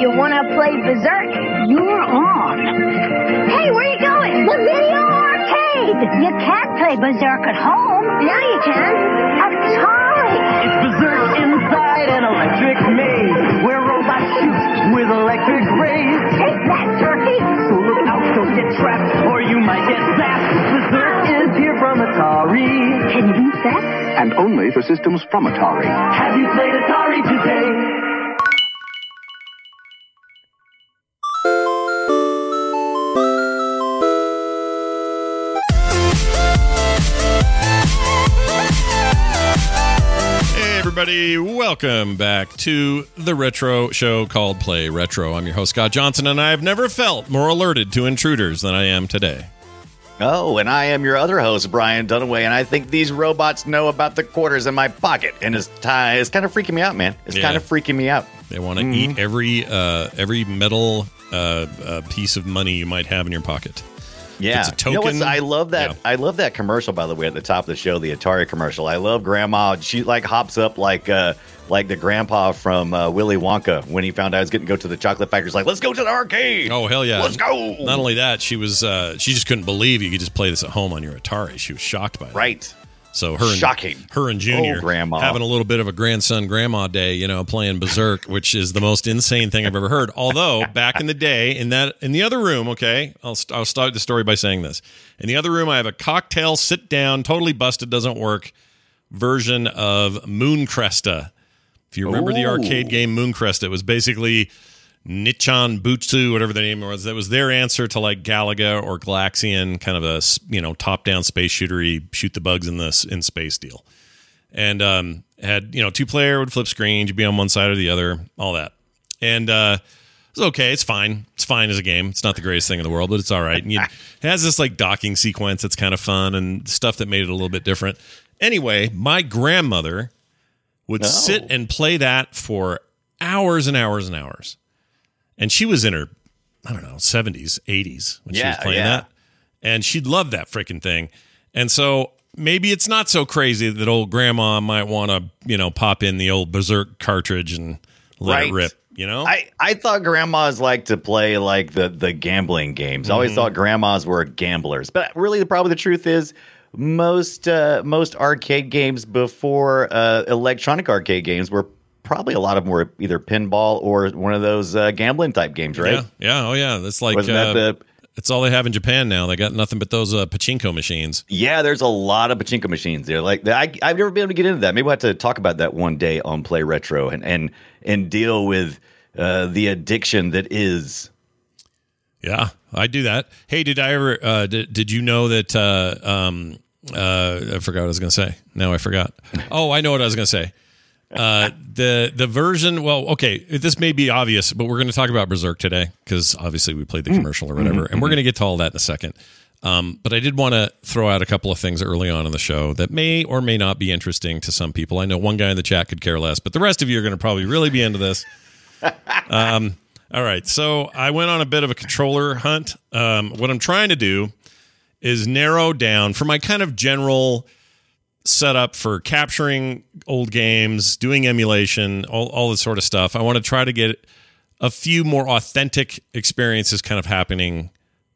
You want to play Berzerk? You're on. Hey, where you going? The video arcade. You can't play Berzerk at home. Now you can. Atari. It's berserk inside an electric maze where robots shoot with electric rays. Take that, turkey. So look out, don't get trapped, or you might get zapped. Berzerk is here from Atari. Can you beat that? and only for systems from Atari. Have you played Atari today? Everybody, welcome back to the retro show called Play Retro. I'm your host, Scott Johnson, and I have never felt more alerted to intruders than I am today. Oh, and I am your other host, Brian Dunaway, and I think these robots know about the quarters in my pocket, and it's, ti it's kind of freaking me out, man. It's Yeah. kind of freaking me out. They want to Mm-hmm. eat every uh, every metal uh, uh, piece of money you might have in your pocket. Yeah, it's a You know token- I love that. Yeah. I love that commercial, by the way, at the top of the show, the Atari commercial. I love Grandma. She like hops up like uh, like the grandpa from uh, Willy Wonka when he found out he was getting to go to the chocolate factory. He's like, "Let's go to the arcade." Oh hell yeah! Let's go. Not only that, she was uh, she just couldn't believe you could just play this at home on your Atari. She was shocked by it. right. So her and, Shocking. her and Junior Oh, Grandma. having a little bit of a grandson grandma day, you know, playing Berzerk, which is the most insane thing I've ever heard. Although back in the day, in that in the other room, okay, I'll I'll start the story by saying this. In the other room, I have a cocktail sit down, totally busted, doesn't work version of Moon Cresta. If you remember the arcade game Moon Cresta, it was basically Nichibutsu, whatever the name was. That was their answer to like Galaga or Galaxian, kind of a you know top down space shootery, shoot the bugs in this in space deal. And um, had you know two player would flip screens, you'd be on one side or the other, all that. And uh, it's okay, it's fine, it's fine as a game. It's not the greatest thing in the world, but it's all right. And you, it has this like docking sequence that's kind of fun and stuff that made it a little bit different. Anyway, my grandmother would Oh. sit and play that for hours and hours and hours. And she was in her, I don't know, 70s, 80s when she was playing yeah. that. And she'd love that freaking thing. And so maybe it's not so crazy that old grandma might want to, you know, pop in the old Berzerk cartridge and let Right. it rip, you know? I, I thought grandmas liked to play like the, the gambling games. I always Mm-hmm. thought grandmas were gamblers. But really, the probably the truth is most uh, most arcade games before uh, electronic arcade games were probably a lot of them were either pinball or one of those uh, gambling type games, right? Yeah, yeah, oh yeah. That's like Wasn't uh, that the it's all they have in Japan now. They got nothing but those uh, pachinko machines. Yeah, there's a lot of pachinko machines there. Like I, I've never been able to get into that. Maybe we'll have to talk about that one day on Play Retro and and and deal with uh, the addiction that is. Yeah, I do that. Hey, did I ever? Uh, did Did you know that? Uh, um, uh, I forgot what I was going to say. Now I forgot. Oh, I know what I was going to say. Uh, the the version. Well, okay, this may be obvious, but we're going to talk about Berzerk today because obviously we played the commercial or whatever, and we're going to get to all that in a second. Um, but I did want to throw out a couple of things early on in the show that may or may not be interesting to some people. I know one guy in the chat could care less, but the rest of you are going to probably really be into this. Um, all right, so I went on a bit of a controller hunt. Um, what I'm trying to do is narrow down for my kind of general setup for capturing old games, doing emulation, all, all this sort of stuff. I want to try to get a few more authentic experiences kind of happening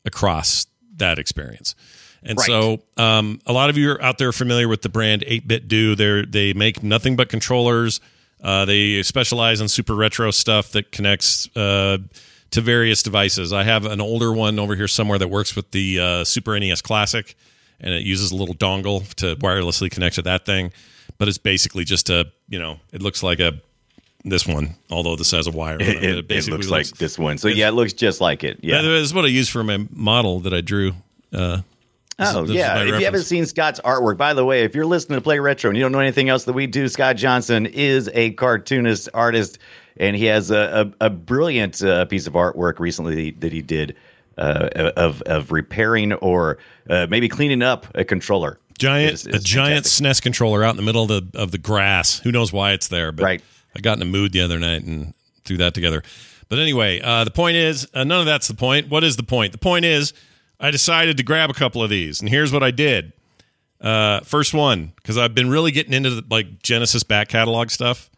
across that experience. And Right. so, um, a lot of you are out there familiar with the brand 8BitDo. They they make nothing but controllers. Uh, they specialize in super retro stuff that connects uh, to various devices. I have an older one over here somewhere that works with the uh, Super NES Classic, and it uses a little dongle to wirelessly connect to that thing. But it's basically just a you know, it looks like a this one, although this has a wire. It, it. it, looks like this one. So yeah, it looks just like it. Yeah. That is what I use for my model that I drew. Uh, Oh this is yeah! If you haven't seen Scott's artwork, by the way, if you're listening to Play Retro and you don't know anything else that we do, Scott Johnson is a cartoonist artist, and he has a, a, a brilliant uh, piece of artwork recently that he did uh, of of repairing or uh, maybe cleaning up a controller. giant It's- a it's giant. SNES controller out in the middle of the of the grass. Who knows why it's there? But Right. I got in a mood the other night and threw that together. But anyway, uh, the point is uh, none of that's the point. What is the point? The point is I decided to grab a couple of these, and here's what I did. Uh, first one because I've been really getting into the, like Genesis back catalog stuff.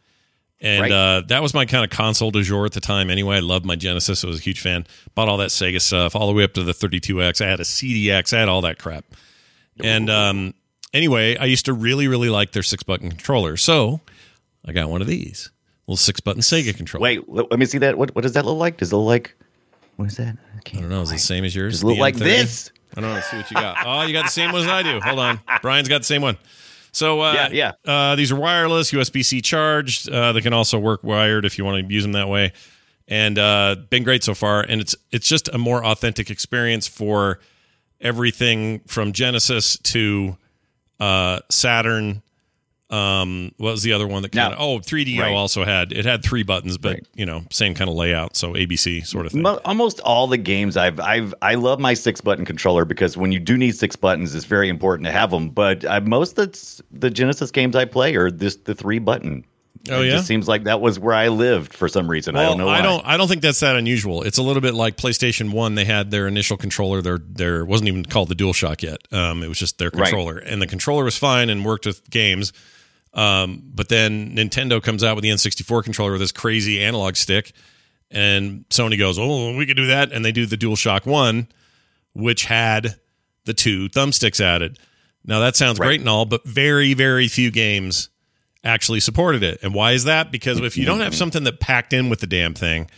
And Right. uh, that was my kind of console du jour at the time. Anyway, I loved my Genesis. I was a huge fan. Bought all that Sega stuff, all the way up to the 32X. I had a CDX. I had all that crap. And um, anyway, I used to really, really like their six button controller. So I got one of these little six button Sega controller. Wait, let, me see that. What what does that look like? Does it look like? What is that? I I don't know. Is it the same as yours? Does it look like M30? this? I don't know. Let's see what you got. Oh, you got the same one as I do. Hold on. Brian's got the same one. So uh, Yeah, Uh, these are wireless, USB C charged. Uh, they can also work wired if you want to use them that way. And uh, been great so far. And it's it's just a more authentic experience for everything from Genesis to uh, Saturn. Um, what was the other one that kind of? Oh, 3DO Right. also had it had three buttons, but Right. you know, same kind of layout. So ABC sort of thing. Mo- almost all the games I've I've I love my six button controller because when you do need six buttons, it's very important to have them. But uh, most of the, the Genesis games I play are this the three button. Oh, it yeah? just seems like that was where I lived for some reason. I don't know. Why. I don't. I don't think that's that unusual. It's a little bit like PlayStation One. They had their initial controller. Their their wasn't even called the DualShock yet. Um, it was just their Right. controller, and the controller was fine and worked with games. Um, but then Nintendo comes out with the N64 controller with this crazy analog stick, and Sony goes, "Oh, we could do that," and they do the DualShock One, which had the two thumbsticks added. Now that sounds Right. great and all, but very very few games actually supported it. And why is that? Because if you don't have something that packed in with the damn thing,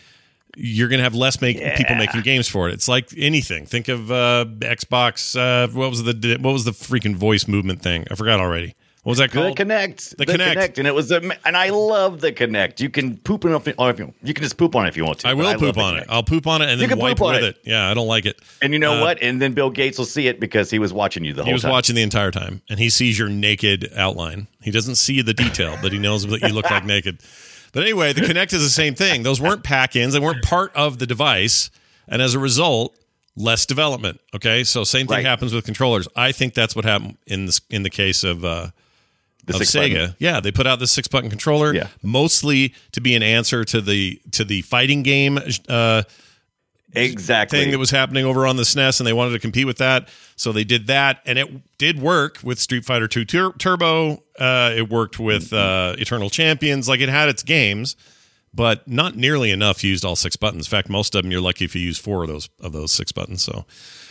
you're going to have less make, people making games for it. It's like anything. Think of uh, Xbox. Uh, what was the what was the freaking voice movement thing? I forgot already. What was that The called? Kinect, The Kinect. and it was a, and I love the Kinect. You can poop on it if you, you can just poop on it if you want to. I will love poop on it. I'll poop on it and You then can wipe with it. it. Yeah, I don't like it. And you know Uh, what? And then Bill Gates will see it because he was watching you the whole time. He was time. watching the entire time, and he sees your naked outline. He doesn't see the detail, but he knows that you look like naked. But anyway, the Kinect is the same thing. Those weren't pack-ins; they weren't part of the device, and as a result, less development. Okay, so same thing Right. happens with controllers. I think that's what happened in this in the case of uh, The of Sega. button. Yeah, they put out the six button controller, Yeah. mostly to be an answer to the to the fighting game uh, Exactly. thing that was happening over on the SNES, and they wanted to compete with that. So they did that, and it did work with Street Fighter Two Tur- Turbo. Uh, it worked with uh, Eternal Champions. Like it had its games, but not nearly enough used all six buttons. In fact, most of them you're lucky if you use four of those of those six buttons. So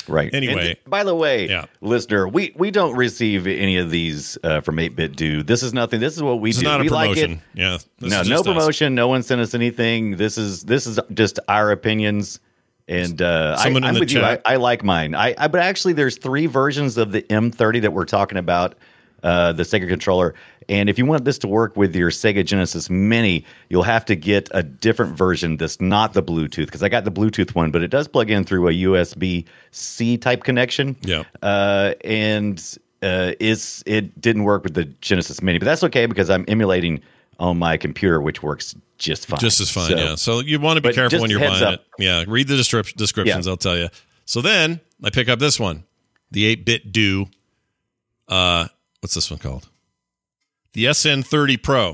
Right. Anyway. And by the way, Yeah. listener, we we don't receive any of these uh, from 8BitDo. This is nothing. This is what we this do. is not a we promotion. like it. yeah, this no, is no just us. promotion. No one sent us anything. This is this is just our opinions. And uh, I, I'm the with you. I, I like mine. I, I but actually, there's three versions of the M30 that we're talking about. Uh, the Sega controller, and if you want this to work with your Sega Genesis Mini, you'll have to get a different version that's not the Bluetooth. Because I got the Bluetooth one, but it does plug in through a USB C type connection. Yeah. uh, and uh, it's it didn't work with the Genesis Mini, but that's okay because I'm emulating on my computer, which works just fine. just as fine. So- yeah. So you want to be careful when you're buying up. it. Yeah. Read the descrip- descriptions. Yeah. I'll tell you. So then I pick up this one, the eight bit do. Uh, what's this one called? The SN30 Pro.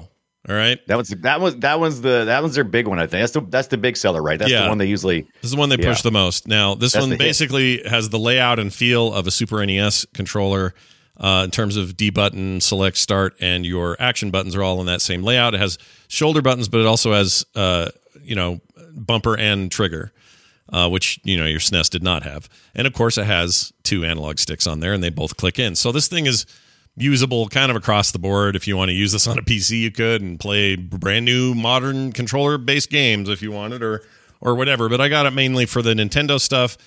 All right. That was that was that one's the that one's their big one. I think that's the that's the big seller, right? That's Yeah. the one they usually. This is the one they Yeah. push the most. Now, this That's one the hit. basically has the layout and feel of a Super NES controller uh, in terms of D button, select, start, and your action buttons are all in that same layout. It has shoulder buttons, but it also has, uh, you know, bumper and trigger, uh, which, you know, your SNES did not have. And of course, it has two analog sticks on there, and they both click in. So this thing is usable kind of across the board. If you want to use this on a PC, you could and play brand new modern controller based games if you wanted or or whatever. But I got it mainly for the Nintendo stuff,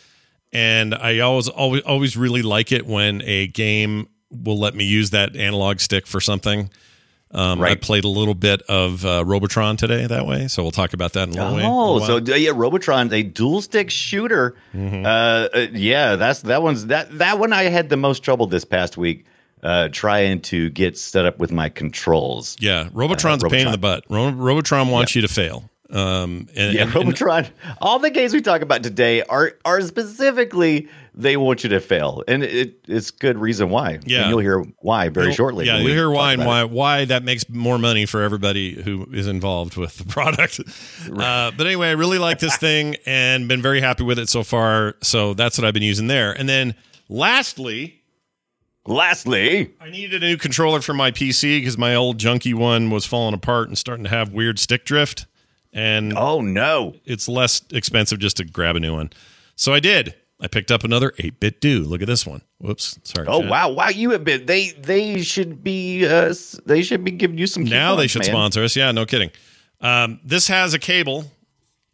and I always always always really like it when a game will let me use that analog stick for something. Um, I played a little bit of uh, Robotron today that way, so we'll talk about that in a little way. Oh, so yeah, Robotron, a dual stick shooter. Mm-hmm. Uh, uh, yeah, that's that one's that that one I had the most trouble this past week uh, trying to get set up with my controls. yeah, Robotron's a pain in the butt. Ro- Robotron wants you to fail. Um, and, Yeah, and- and- Robotron. all the games we talk about today are are specifically they want you to fail, and it, it's good reason why. Yeah. and you'll hear why very You'll- shortly. Yeah, when you we hear why and why it. why that makes more money for everybody who is involved with the product. Uh, but anyway, I really like this thing and been very happy with it so far. So that's what I've been using there. And then lastly, Lastly, I needed a new controller for my PC because my old junky one was falling apart and starting to have weird stick drift. And oh no, it's less expensive just to grab a new one. So I did. I picked up another 8BitDo. Look at this one. Whoops. Sorry. Oh Chad. wow, wow! You have been they they should be uh they should be giving you some Now they should man. sponsor us. Yeah, no kidding. Um, this has a cable,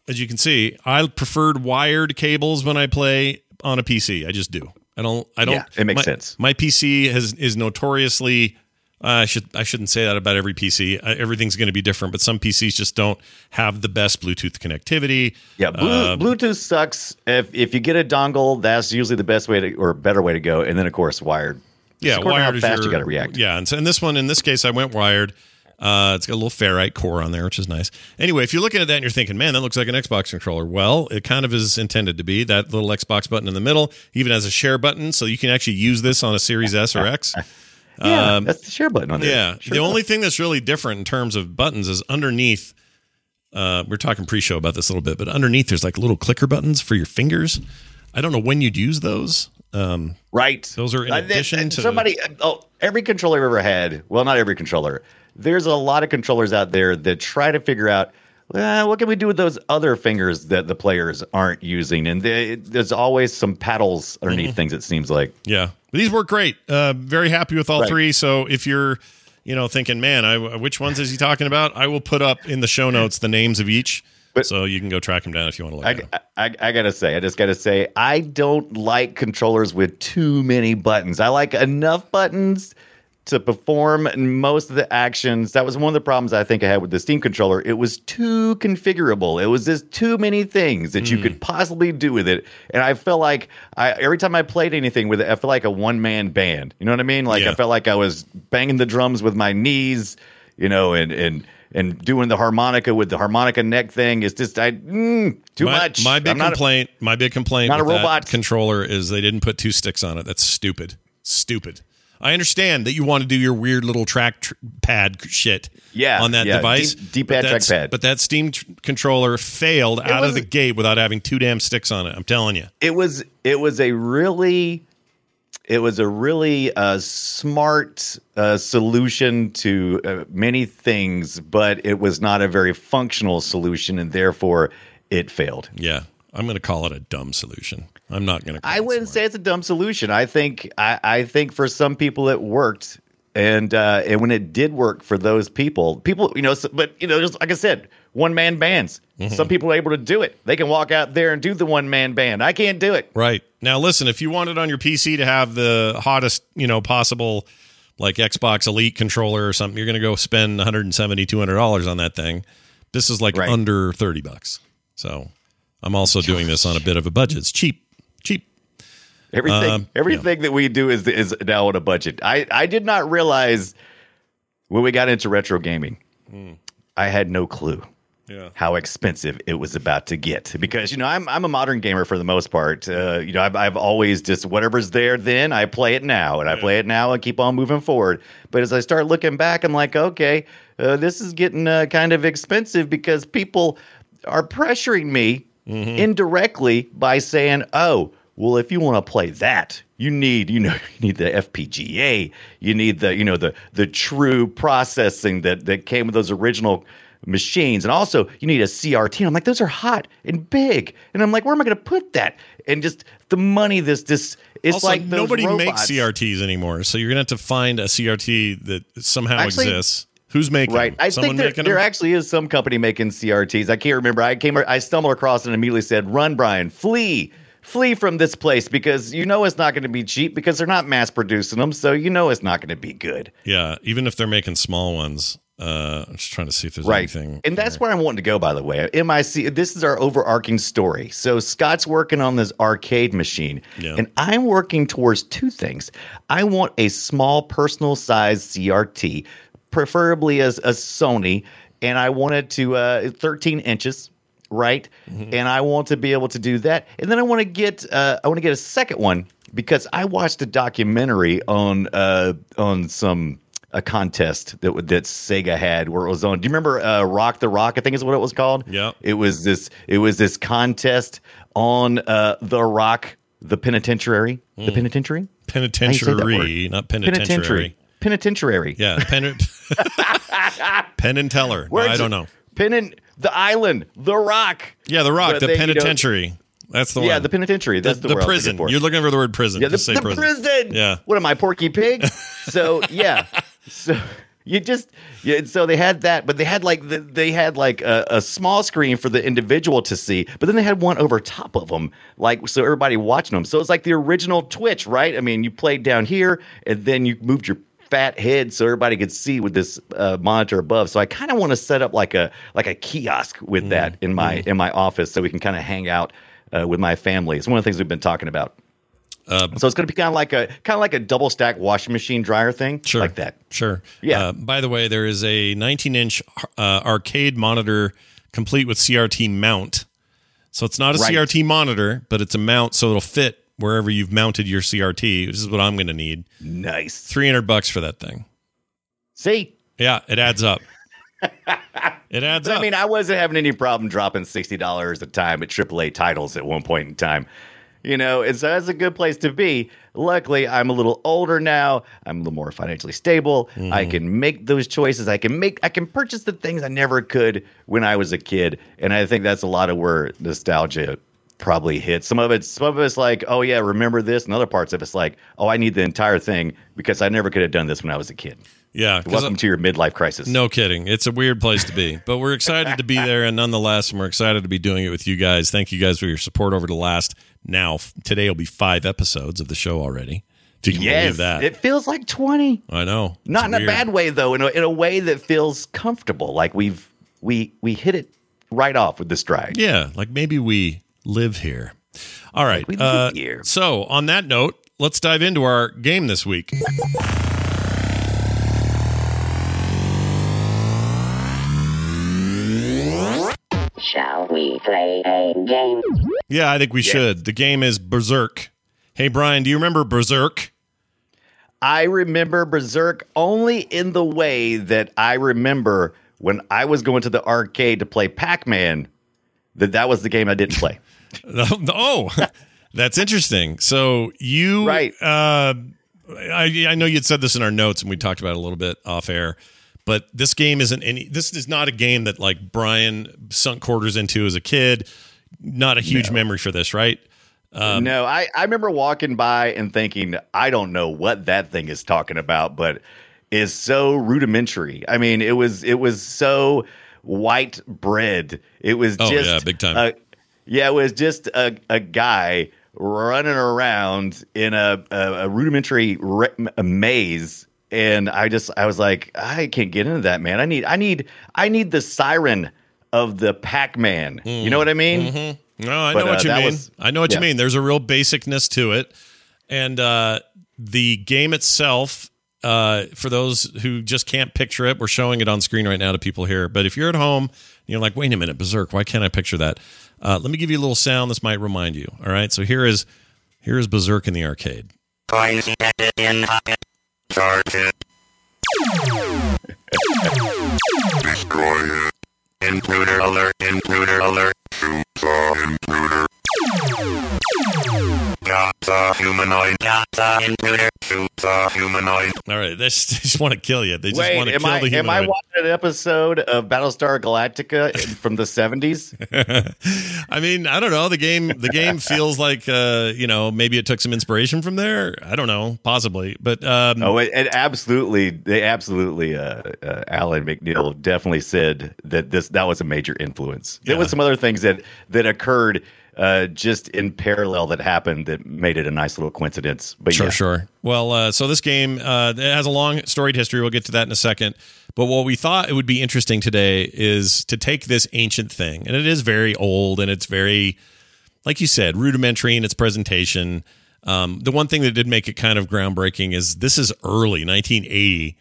as you can see. I preferred wired cables when I play on a PC. I just do. I don't. I don't. Yeah, it makes my- sense. My PC has is notoriously. Uh, I should. I shouldn't say that about every PC. Uh, everything's going to be different, but some PCs just don't have the best Bluetooth connectivity. Yeah, Blue, Um, Bluetooth sucks. If if you get a dongle, that's usually the best way to or better way to go. And then of course wired. Yeah, Just wired how is fast your, you got to react. Yeah, and so in this one, in this case, I went wired. Uh, it's got a little ferrite core on there, which is nice. Anyway, if you're looking at that and you're thinking, "Man, that looks like an Xbox controller," well, it kind of is intended to be. That little Xbox button in the middle even has a share button, so you can actually use this on a Series S or X. Yeah, Um, that's the share button on there. Yeah. The only thing that's really different in terms of buttons is underneath. Uh, we're talking pre-show about this a little bit, but underneath there's like little clicker buttons for your fingers. I don't know when you'd use those. Um, right. Those are in Uh, addition th- to- somebody. Oh, every controller I've ever had. Well, not every controller. There's a lot of controllers out there that try to figure out. Well, what can we do with those other fingers that the players aren't using? And they, there's always some paddles underneath Mm-hmm. things. It seems like. Yeah, but these work great. Uh, very happy with all Right. three. So if you're, you know, thinking, man, I, which ones is he talking about? I will put up in the show notes the names of each, But- so you can go track them down if you want to look I, at them. I, I gotta say, I just gotta say, I don't like controllers with too many buttons. I like enough buttons to perform most of the actions. That was one of the problems I think I had with the Steam controller. It was too configurable. It was just too many things that you could possibly do with it. And I felt like I, every time I played anything with it, I felt like a one man band. You know what I mean? Like Yeah. I felt like I was banging the drums with my knees, you know, and and. And doing the harmonica with the harmonica neck thing is just I mm, too my, much. My big not a- complaint. my big complaint. not a robot. controller is they didn't put two sticks on it. That's stupid. Stupid. I understand that you want to do your weird little track tr- pad shit. Yeah, on that yeah, device. D- D-pad, but that's- trackpad. But that Steam tr- controller failed out of the gate without having two damn sticks on it. I'm telling you. it was it was a really it was a really uh, smart uh, solution to uh, many things, but it was not a very functional solution, and therefore it failed. Yeah, I'm going to call it a dumb solution. I'm not going to. I wouldn't say it's a dumb solution. I think I, I think for some people it worked, and uh, and when it did work for those people, people you know, s- but you know, just like I said, one man bands. Some people are able to do it. They can walk out there and do the one man band. I can't do it. Right. Now listen, if you wanted on your PC to have the hottest, you know, possible like Xbox Elite controller or something, you're going to go spend 170 $200 on that thing. This is like Right. under 30 bucks. So, I'm also doing this on a bit of a budget. It's. Cheap. Everything, Um, everything that we do is is now on a budget. I I did not realize when we got into retro gaming, I had no clue Yeah. how expensive it was about to get because you know I'm I'm a modern gamer for the most part. Uh, you know I've I've always just whatever's there then I play it now and I play it now and keep on moving forward. But as I start looking back, I'm like, okay, uh, this is getting uh, kind of expensive because people are pressuring me indirectly by saying, oh. Well, if you want to play that, you need, you know, you need the FPGA. You need the, you know, the the true processing that that came with those original machines, and also you need a CRT. And I'm like, those are hot and big, and I'm like, where am I going to put that? And just the money, this this it's also, like nobody robots. makes CRTs anymore. So, you're going to have to find a CRT that somehow Actually- exists. Who's making Right. I Someone think there, there actually is some company making CRTs. I can't remember. I came I stumbled across it and immediately said, "Run, Brian, flee." Flee from this place because you know it's not going to be cheap because they're not mass producing them, so you know it's not going to be good. Yeah, even if they're making small ones. Uh, I'm just trying to see if there's Right. anything. And that's where I'm wanting to go, by the way. MIC, this is our overarching story. So Scott's working on this arcade machine, Yeah. and I'm working towards two things. I want a small personal size CRT, preferably as a Sony, and I want it to uh, 13 inches. Right, and I want to be able to do that, and then I want to get uh, I want to get a second one because I watched a documentary on uh, on some a contest that that Sega had where it was on. Do you remember uh, Rock the Rock? I think is what it was called. Yeah. It was this. It was this contest on uh, the Rock, the penitentiary, the penitentiary. penitentiary, not penitentiary. Penitentiary. Penitentiary. Yeah, pen, Penn and Teller. No, I don't know. Penn the island, the rock. Yeah, the Rock, But the they, you know- penitentiary. That's the one. yeah, the penitentiary. That's the, the word prison. looking. You're looking for the word prison. Yeah, the, Just say the prison. prison. Yeah. What am I, Porky Pig? so yeah. So you just yeah. So they had that, but they had like the, they had like a, a small screen for the individual to see, but then they had one over top of them, like so everybody watching them. So it's like the original Twitch, right? I mean, you played down here, and then you moved your fat head so everybody could see with this uh, monitor above. So I kind of want to set up like a like a kiosk with that in my in my office so we can kind of hang out uh, with my family. It's one of the things we've been talking about. Uh, So it's going to be kind of like a kind of like a double stack washing machine dryer thing, Sure. like that. Sure. Yeah. Uh, by the way, there is a 19 inch uh, arcade monitor complete with CRT mount. So it's not a Right. CRT monitor, but it's a mount so it'll fit wherever you've mounted your CRT. This is what I'm going to need. Nice. 300 bucks for that thing. See, Yeah, it adds up. it adds up. I mean, I wasn't having any problem dropping sixty dollars a time at AAA titles at one point in time. You know, and so that's a good place to be. Luckily, I'm a little older now. I'm a little more financially stable. Mm-hmm. I can make those choices. I can make I can purchase the things I never could when I was a kid. And I think that's a lot of where nostalgia probably hits. Some of it, some of it's like, oh yeah, remember this, and other parts of it's like, oh, I need the entire thing because I never could have done this when I was a kid. yeah. Welcome to your midlife crisis. No kidding. It's a weird place to be, but we're excited to be there, and nonetheless, and we're excited to be doing it with you guys. Thank you guys for your support over the last. Now, today will be five episodes of the show already. If you can Yes, believe that, it feels like twenty. I know. Not in a bad way though in a, in a way that feels comfortable like we've we we hit it right off with the stride Yeah, like maybe we live here. All right. we uh, here. So, on that note, let's dive into our game this week. Shall we play a game? Yeah, I think we should. The game is Berzerk. Hey, Brian, do you remember Berzerk? i remember berzerk only in the way that i remember when i was going to the arcade to play pac-man that that was the game i didn't play oh, that's interesting. So you, Right. Uh, I I know you'd said this in our notes, and we talked about it a little bit off air. But this game isn't any. This is not a game that like Brian sunk quarters into as a kid. Not a huge memory for this, right? Um, no I, I remember walking by and thinking i don't know what that thing is talking about but is so rudimentary i mean it was it was so white bread it was Oh, just yeah, big time. a- yeah it was just a, a guy running around in a, a, a rudimentary re- a maze. And i just i was like i can't get into that man. I need i need i need the siren of the pac-man. You know what i mean? No, I But, know what uh, you mean. was- I know what you mean. There's a real basicness to it, and uh, the game itself. Uh, for those who just can't picture it, we're showing it on screen right now to people here. But if you're at home, you're like, "Wait a minute, Berzerk! Why can't I picture that?" Uh, let me give you a little sound. This might remind you. All right, so here is here is Berzerk in the arcade. Destroy it. Intruder alert, intruder alert. Shoot the intruder. Got the humanoid. Got the intruder. Shoot the humanoid. All right, they just, they just want to kill you. They just Wait, want to kill I, the am I watching an episode of Battlestar Galactica from the 70s? I mean, I don't know. The game the game feels like uh, you know maybe it took some inspiration from there. I don't know, possibly, but um, Oh, it, it absolutely, they absolutely, uh, uh, Alan McNeil definitely said that this, that was a major influence. There Yeah. was some other things that, that occurred uh, just in parallel that happened that made it a nice little coincidence. But Sure, yeah. sure. Well, uh, so this game uh, it has a long storied history. We'll get to that in a second. But what we thought it would be interesting today is to take this ancient thing, and it is very old, and it's very, like you said, rudimentary in its presentation. Um, the one thing that did make it kind of groundbreaking is this is early 1980.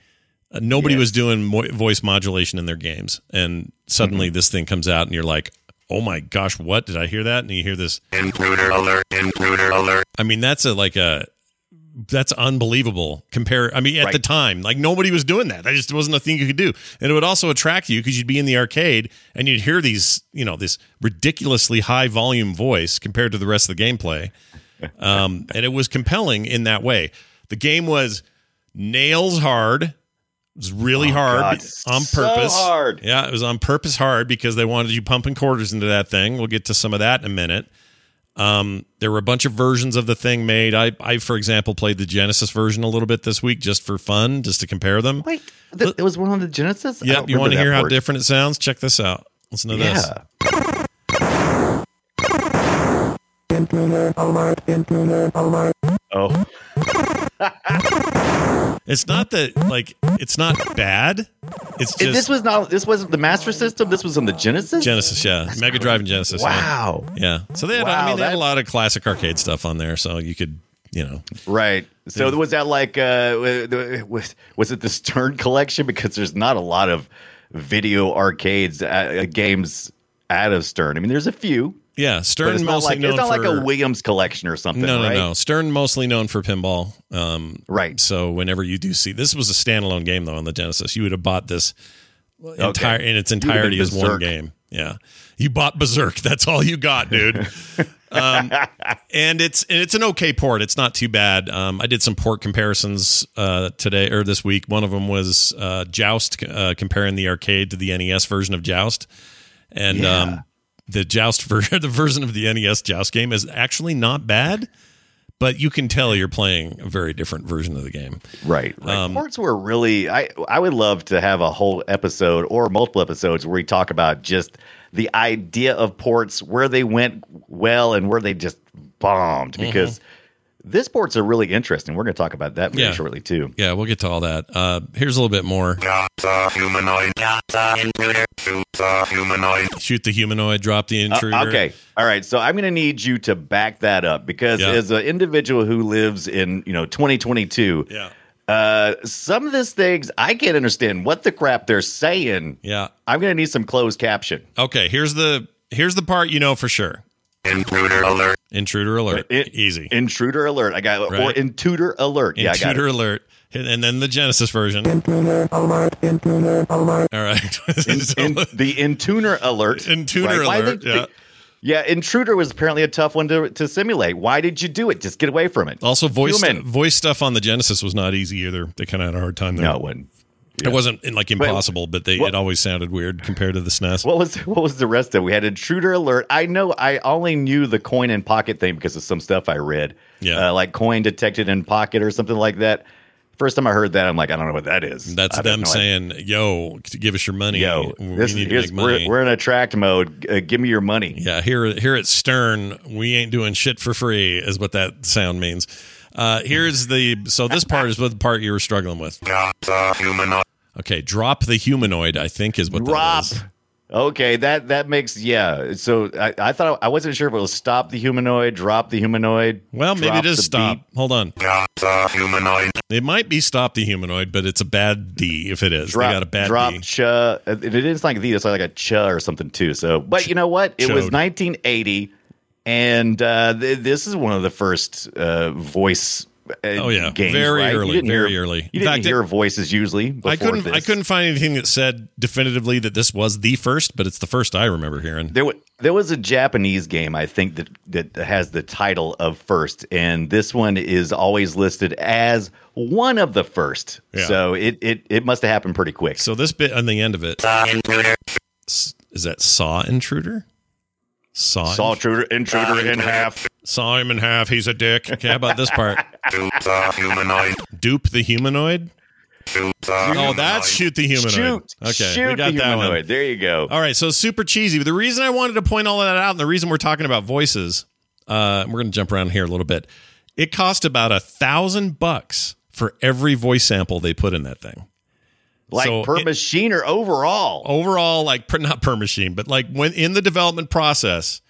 Uh, nobody Yes. was doing mo- voice modulation in their games, and suddenly Mm-hmm. this thing comes out, and you're like, "Oh my gosh, what did I hear that?" And you hear this Intruder alert, intruder alert. I mean, that's a like a that's unbelievable. Compare, I mean, at Right. the time, like nobody was doing that. That just wasn't a thing you could do, and it would also attract you because you'd be in the arcade and you'd hear these, you know, this ridiculously high volume voice compared to the rest of the gameplay. um, and it was compelling in that way. The game was nails hard. It was really hard God, on so purpose. hard. Yeah, it was on purpose hard because they wanted you pumping quarters into that thing. We'll get to some of that in a minute. Um, there were a bunch of versions of the thing made. I, I, for example, played the Genesis version a little bit this week just for fun, just to compare them. Wait, th- it was one on the Genesis. I Yep. You want to hear that how part. different it sounds? Check this out. Listen to this. Yeah. Oh, It's not that like it's not bad. It's just this was not. This wasn't the Master System. This was on the Genesis. Genesis, yeah, Mega Drive and Genesis. yeah. Wow. Yeah. So they had, wow, I mean, they had a lot of classic arcade stuff on there, so you could, you know, Right. So was that like uh was was it the Stern collection because there's not a lot of video arcades uh, games out of Stern. I mean there's a few, yeah. Stern it's mostly like known it's not for like a Williams collection or something, no, no, right? no. Stern mostly known for pinball. Um, Right. So whenever you do see this was a standalone game though on the Genesis, you would have bought this entire in its entirety as one game. Yeah, you bought Berzerk. That's all you got, dude. um, and it's and it's an okay port. It's not too bad. Um, I did some port comparisons uh, today or this week. One of them was uh, Joust, uh, comparing the arcade to the NES version of Joust, and Yeah. um, the Joust version, the version of the NES Joust game is actually not bad. But you can tell you're playing a very different version of the game. Right. right. Um, Ports were really I I would love to have a whole episode or multiple episodes where we talk about just the idea of ports, where they went well and where they just bombed Mm-hmm. Because this ports are really interesting. We're going to talk about that very Yeah. shortly too. Yeah, we'll get to all that. Uh, here's a little bit more. Got the humanoid. Got the intruder. Shoot the humanoid. Shoot the humanoid, drop the Uh, intruder. okay. All right. So I'm going to need you to back that up because Yeah. as an individual who lives in, you know, 2022, Yeah. uh, some of these things I can't understand what the crap they're saying. Yeah. I'm going to need some closed caption. Okay, here's the here's the part you know for sure. Intruder alert. Intruder alert. It- Easy. Intruder alert. I got or intruder alert. Yeah, I got Intruder it. alert. And then the Genesis version. Intruder alert. Intruder alert. All right. In, the intuner alert. Intuner right? Alert, did- yeah. Yeah, intruder was apparently a tough one to, to simulate. Why did you do it? Just get away from it. also, voice Human. voice stuff on the Genesis was not easy either. They kind of had a hard time there. No one. It wasn't like impossible, but they what- it always sounded weird compared to the SNES. What was what was the rest of it? We had intruder alert. I know I only knew the coin in pocket thing because of some stuff I read. Yeah. Uh, like coin detected in pocket or something like that. First time I heard that, I'm like, I don't know what that is. That's them idea. saying, "Yo, give us your money. Yo, we this, need to make money. We're, we're in attract mode. Uh, give me your money. Yeah, here here at Stern, we ain't doing shit for free, is what that sound means. Uh, here's the so this part is what the part you were struggling with. Got the humanoid. Okay, drop the humanoid. I think is what the Drop. that is. Okay, that that makes yeah. So I, I thought I wasn't sure if it was stop the humanoid, drop the humanoid. Well, maybe drop it is stop. beat, Hold on, Got the humanoid. it might be stop the humanoid, but it's a bad D if it is. Drop, they got a bad drop D. cha. It it is like the it's like a cha or something too. So, but you know what? It was 1980, and uh, th- this is one of the first uh, voice. Uh, Oh, yeah. games, Very right? Early, didn't very hear- early. You In didn't fact, hear it- voices usually. Before I couldn't. This. I couldn't find anything that said definitively that this was the first, but it's the first I remember hearing. There, wa- there was a Japanese game I think that that has the title of first, and this one is always listed as one of the first. Yeah. So it it it must have happened pretty quick. So this bit on the end of it The intruder. s- is that saw intruder. Saw, Saw intruder intruder in half. saw him in half. He's a dick. Okay, how about this part? Dupe the humanoid. Dupe the humanoid. Shoot Oh, that's shoot the humanoid. Shoot, okay, shoot we got the that humanoid. one. There you go. All right, so super cheesy. But the reason I wanted to point all of that out, and the reason we're talking about voices, uh, we're going to jump around here a little bit. It cost about a thousand bucks for every voice sample they put in that thing. Like so per it- machine or overall. Overall, like per, not per machine, but like when in the development process,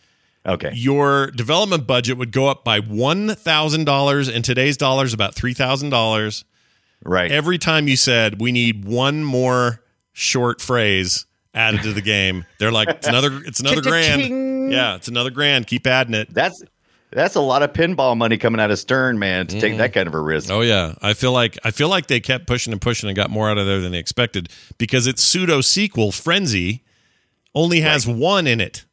Okay. your development budget would go up by one thousand dollars. In today's dollars, about three thousand dollars. Right. every time you said we need one more short phrase added to the game, they're like, it's another, it's another grand. Yeah, it's another grand. Keep adding it. that's that's a lot of pinball money coming out of Stern, man, to take that kind of a risk. Oh yeah, I feel like I feel like they kept pushing and pushing and got more out of there than they expected because its pseudo sequel Frenzy only has one in it.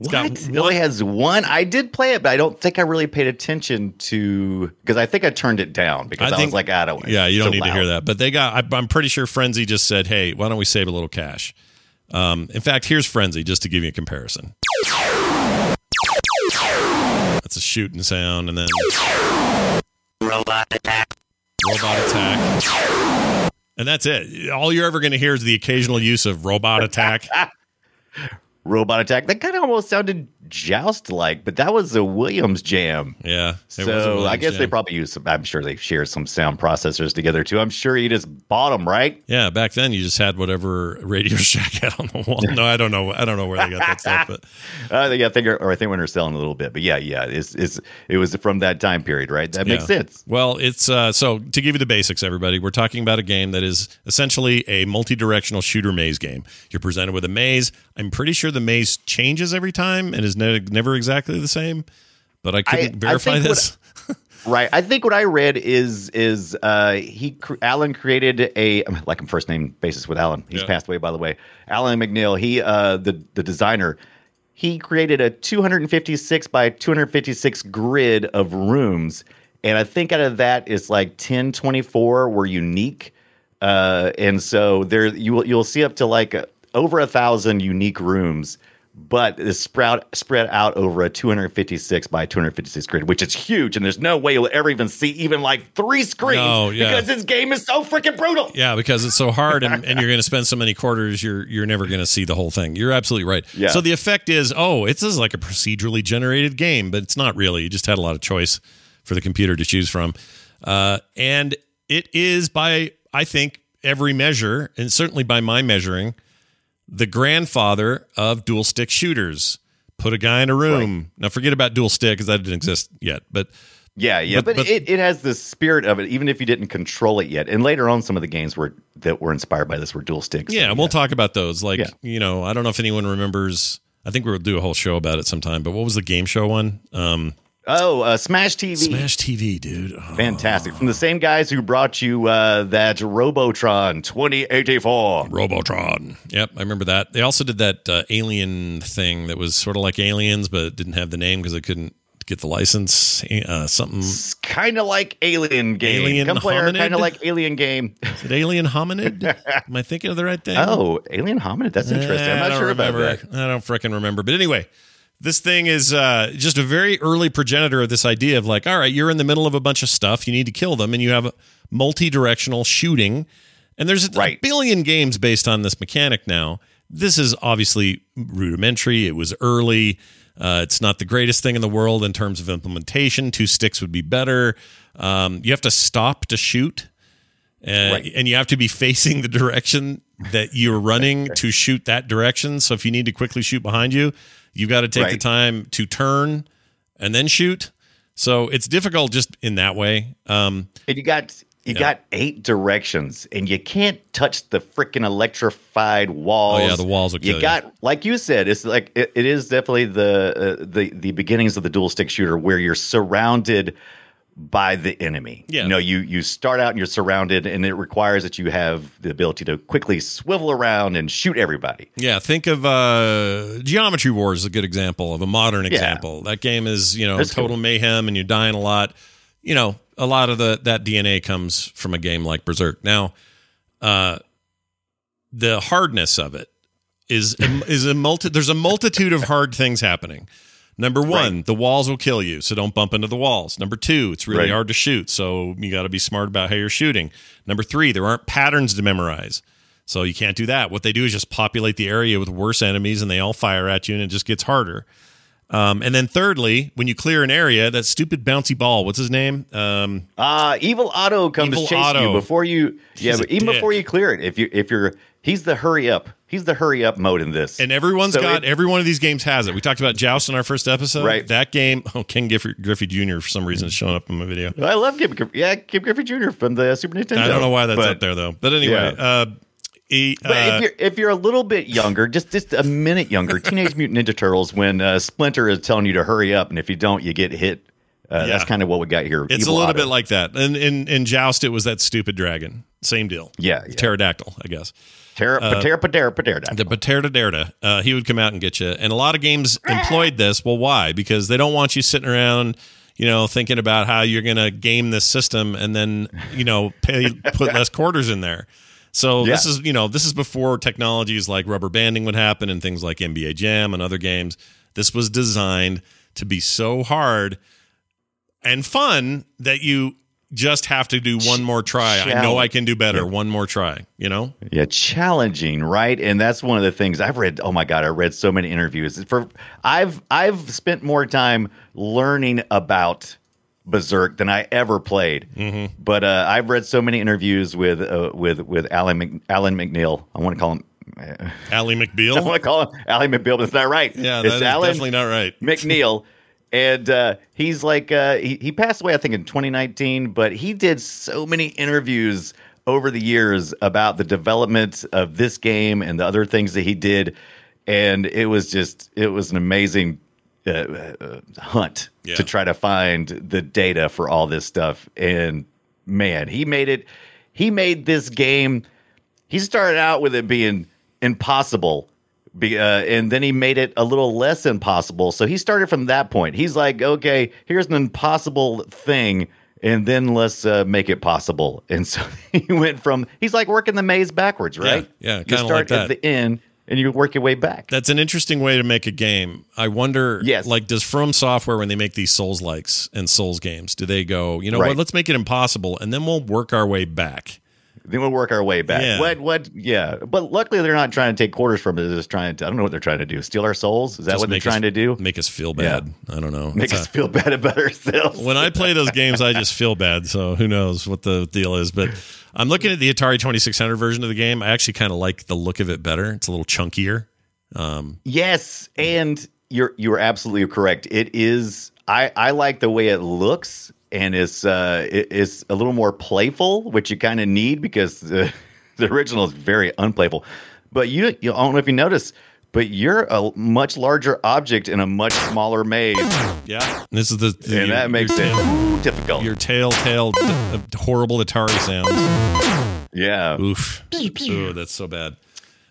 It's What? It only has one. I did play it, but I don't think I really paid attention to because I think I turned it down because I, was like, I don't. Yeah, you don't so need to hear that. But they got. I, I'm pretty sure Frenzy just said, "Hey, why don't we save a little cash?" Um, in fact, here's Frenzy just to give you a comparison. That's a shooting sound, and then Robot attack. robot attack, and that's it. All you're ever going to hear is the occasional use of robot attack. Robot Attack. That kind of almost sounded joust like, but that was a Williams jam. Yeah, it was a So I guess they probably use some. I'm sure they share some sound processors together too. I'm sure you just bought them, right? Yeah, back then you just had whatever Radio Shack had on the wall. No, I don't know. I don't know where they got that stuff, but Uh, yeah, I think, or I think when they're selling a little bit, but yeah, yeah, it's, it's it was from that time period, right? That makes Yeah. sense. Well, it's uh, so to give you the basics, everybody, we're talking about a game that is essentially a multi-directional shooter maze game. You're presented with a maze. I'm pretty sure the maze changes every time and is ne- never exactly the same, but I couldn't I verify what- this. Right. I think what I read is is uh, he Alan created a like I'm first name basis with Alan. He's Yeah. passed away by the way. Alan McNeil. He uh, the the designer. He created a 256 by 256 grid of rooms, and I think out of that is like 10, 24 were unique. Uh, and so there you will you'll see up to like uh, over a thousand unique rooms, but it's sprout spread out over a 256 by 256 grid, which is huge. And there's no way you'll ever even see even like three screens No, yeah. because this game is so freaking brutal. Yeah, because it's so hard and, and you're going to spend so many quarters, you're you're never going to see the whole thing. You're absolutely right. Yeah. So the effect is, oh, it's just like a procedurally generated game, but it's not really. You just had a lot of choice for the computer to choose from, uh, and it is by I think every measure, and certainly by my measuring, the grandfather of dual stick shooters. Put a guy in a room. Now forget about dual stick because that didn't exist yet, but. Yeah, yeah, But- but, but- it, it has the spirit of it, even if you didn't control it yet. And later on, some of the games were that were inspired by this were dual sticks. Yeah, and we'll talk about those. Like, Yeah. you know, I don't know if anyone remembers. I think we'll do a whole show about it sometime. But what was the game show one? Um, Oh, uh, Smash TV. Smash TV, dude. Oh, Fantastic. From the same guys who brought you uh, that Robotron 2084. Robotron. Yep, I remember that. They also did that uh, alien thing that was sort of like aliens, but it didn't have the name because they couldn't get the license. Uh, something. Kind of like Alien Game. Alien Come Hominid? kind of like Alien Game. Is it Alien Hominid? Am I thinking of the right thing? oh, Alien Hominid. That's interesting. I'm Eh, not sure about that. I don't frickin' remember. But anyway, this thing is uh, just a very early progenitor of this idea of like, all right, you're in the middle of a bunch of stuff. You need to kill them, and you have multi-directional shooting. And there's a Right. billion games based on this mechanic now. This is obviously rudimentary. It was early. Uh, it's not the greatest thing in the world in terms of implementation. Two sticks would be better. Um, you have to stop to shoot. Uh, Right. and you have to be facing the direction that you're running to shoot that direction. So if you need to quickly shoot behind you, you've got to take the time to turn and then shoot. So it's difficult just in that way. Um, And you got you Yeah. got eight directions, and you can't touch the freaking electrified walls. Oh, yeah, the walls will You you. got, like you said, it's like it, it is definitely the uh, the the beginnings of the dual stick shooter, where you're surrounded by the enemy. Yeah. You know, you you start out and you're surrounded, and it requires that you have the ability to quickly swivel around and shoot everybody. yeah, think of uh, Geometry Wars is a good example of a modern example. That game is you know That's total cool. mayhem and you're dying a lot. You know, a lot of the that DNA comes from a game like Berzerk. Now, uh, the hardness of it is is a multi. There's a multitude of hard things happening. Number one, Right. the walls will kill you, so don't bump into the walls. Number two, it's really Right. hard to shoot, so you got to be smart about how you're shooting. Number three, there aren't patterns to memorize, so you can't do that. What they do is just populate the area with worse enemies, and they all fire at you, and it just gets harder. Um, and then thirdly, when you clear an area, that stupid bouncy ball, what's his name? Um, Uh Evil Otto comes Evil chasing Otto. you before you. Yeah, He's a but even dick. before you clear it, if you if you're he's the hurry up. He's the hurry up mode in this. And everyone's So got it- every one of these games has it. We talked about Joust in our first episode. Right. That game, oh, Ken Griffey, Griffey Jr. for some reason is showing up in my video. I love Kim. Yeah, Kim Griffey Jr. from the Super Nintendo. I don't know why that's but, up there though. But anyway, Yeah. uh, he, But uh, if you're if you're a little bit younger, just just a minute younger, Teenage Mutant Ninja Turtles, when uh, Splinter is telling you to hurry up, and if you don't, you get hit Uh, Yeah. That's kind of what we got here. It's Evil a little Otto. bit like that. And in, in Joust, it was that stupid dragon. Same deal. Yeah, yeah. Pterodactyl, I guess. Terra, Patera, Patera, Patera. The Paterda Derda, uh, he would come out and get you. And a lot of games employed this. Well, why? Because they don't want you sitting around, you know, thinking about how you're going to game this system and then, you know, pay put less quarters in there. So this is, you know, this is before technologies like rubber banding would happen and things like NBA Jam and other games. This was designed to be so hard and fun that you just have to do one more try. I know I can do better. One more try, you know? Yeah, challenging, right? And that's one of the things I've read. Oh my god, I read so many interviews. For I've I've spent more time learning about Berzerk than I ever played. Mm-hmm. But uh, I've read so many interviews with uh, with with Alan Mc, Alan McNeil. I want to call him. Ally I McBeal. want to call him Alan McBeal, but it's not right. Yeah, it's that is Alan definitely not right. McNeil. And uh, he's like, uh, he, he passed away, I think, in 2019, but he did so many interviews over the years about the development of this game and the other things that he did. And it was just, it was an amazing uh, uh, hunt Yeah. to try to find the data for all this stuff. And man, he made it, he made this game he started out with it being impossible be, uh, and then he made it a little less impossible so he started from that point he's like okay here's an impossible thing and then let's uh, make it possible and so he went from he's like working the maze backwards right yeah, you kinda start like that. at the end and you work your way back That's an interesting way to make a game. I wonder, Yes. like, does From Software when they make these Souls likes and Souls games, do they go, you know Right. what, let's make it impossible, and then we'll work our way back? Then we'll work our way back Yeah. what what yeah but luckily they're not trying to take quarters from us. they're just trying to i don't know what they're trying to do steal our souls is that Just what they're us- trying to do Make us feel Yeah. bad. I don't know. make us a- feel bad about ourselves when I play those games, I just feel bad. So who knows what the deal is? But I'm looking at the Atari 2600 version of the game. I actually kind of like the look of it better. It's a little chunkier. Um, Yes, and you're you're absolutely correct. It is. I I like the way it looks, and it's uh it's a little more playful, which you kind of need because the the original is very unplayful. But you you I don't know if you notice, but you're a much larger object in a much smaller maze, yeah, this is the, the and that makes it difficult. your telltale uh, horrible Atari sounds. yeah, Oof. Ooh, that's so bad.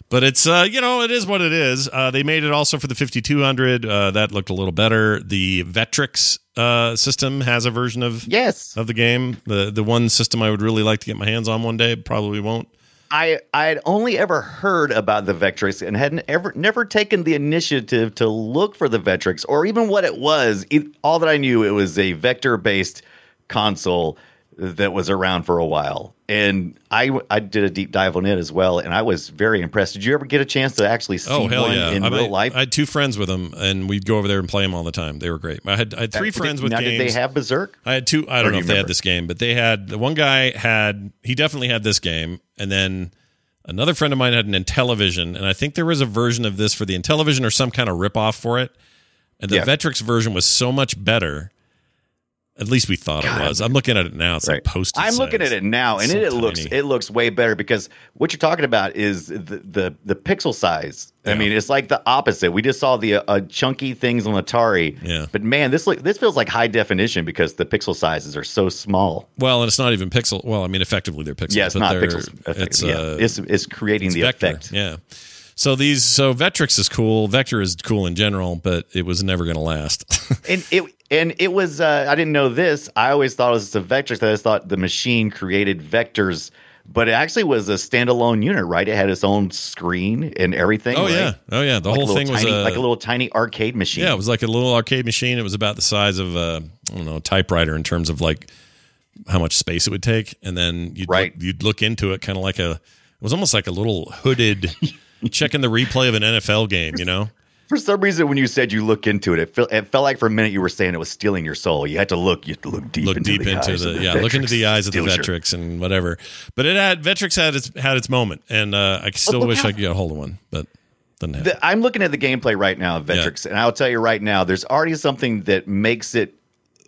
But it's uh, you know, it is what it is. Uh, they made it also for the 5200. Uh, that looked a little better. The Vectrex uh, system has a version of yes. of the game. The the one system I would really like to get my hands on one day. Probably won't. I I had only ever heard about the Vectrex and hadn't ever never taken the initiative to look for the Vectrex or even what it was. All that I knew it was a vector based console that was around for a while, and I I did a deep dive on it as well, and I was very impressed. Did you ever get a chance to actually oh, see Oh hell one yeah! in I, real life? I had two friends with them, and we'd go over there and play them all the time. They were great. I had I had three Did- friends with now, games. Did they have Berzerk? I had two. I don't do know you if they had this game, but they had the one guy had he definitely had this game, and then another friend of mine had an Intellivision, and I think there was a version of this for the Intellivision or some kind of ripoff for it. And the Yeah. Vectrex version was so much better. At least we thought it was. I'm looking at it now. It's like posted. I'm looking at it now, and So it, it looks it looks way better because what you're talking about is the the, the pixel size. I mean, it's like the opposite. We just saw the uh, chunky things on Atari, Yeah. But man, this look this feels like high definition because the pixel sizes are so small. Well, and it's not even pixel. Well, I mean, effectively they're pixels. Yeah, it's but not they're- pixels. It's yeah, uh, it's it's creating it's the vector. effect. Yeah. So these so Vectrex is cool. Vector is cool in general, but it was never going to last. And it and it was uh, I didn't know this. I always thought it was a Vectrex. I just thought the machine created vectors. But it actually was a standalone unit, right? It had its own screen and everything. oh right? yeah, oh yeah. The Like whole thing was a, like a little tiny arcade machine. yeah. It was like a little arcade machine. It was about the size of a I don't know typewriter in terms of like how much space it would take, and then you'd Right. look, you'd look into it kind of like a. It was almost like a little hooded. checking the replay of an NFL game, you know. For some reason, when you said you look into it, it, felt it felt like for a minute you were saying it was stealing your soul. You had to look. You had to look deep. look into deep the into the, of yeah look into the eyes of the Steals your- and whatever. But it had Vectrex had its had its moment, and uh, I still look wish how- I could get a hold of one, but doesn't happen. The- I'm looking at the gameplay right now of Vectrex, and I'll tell you right now, there's already something that makes it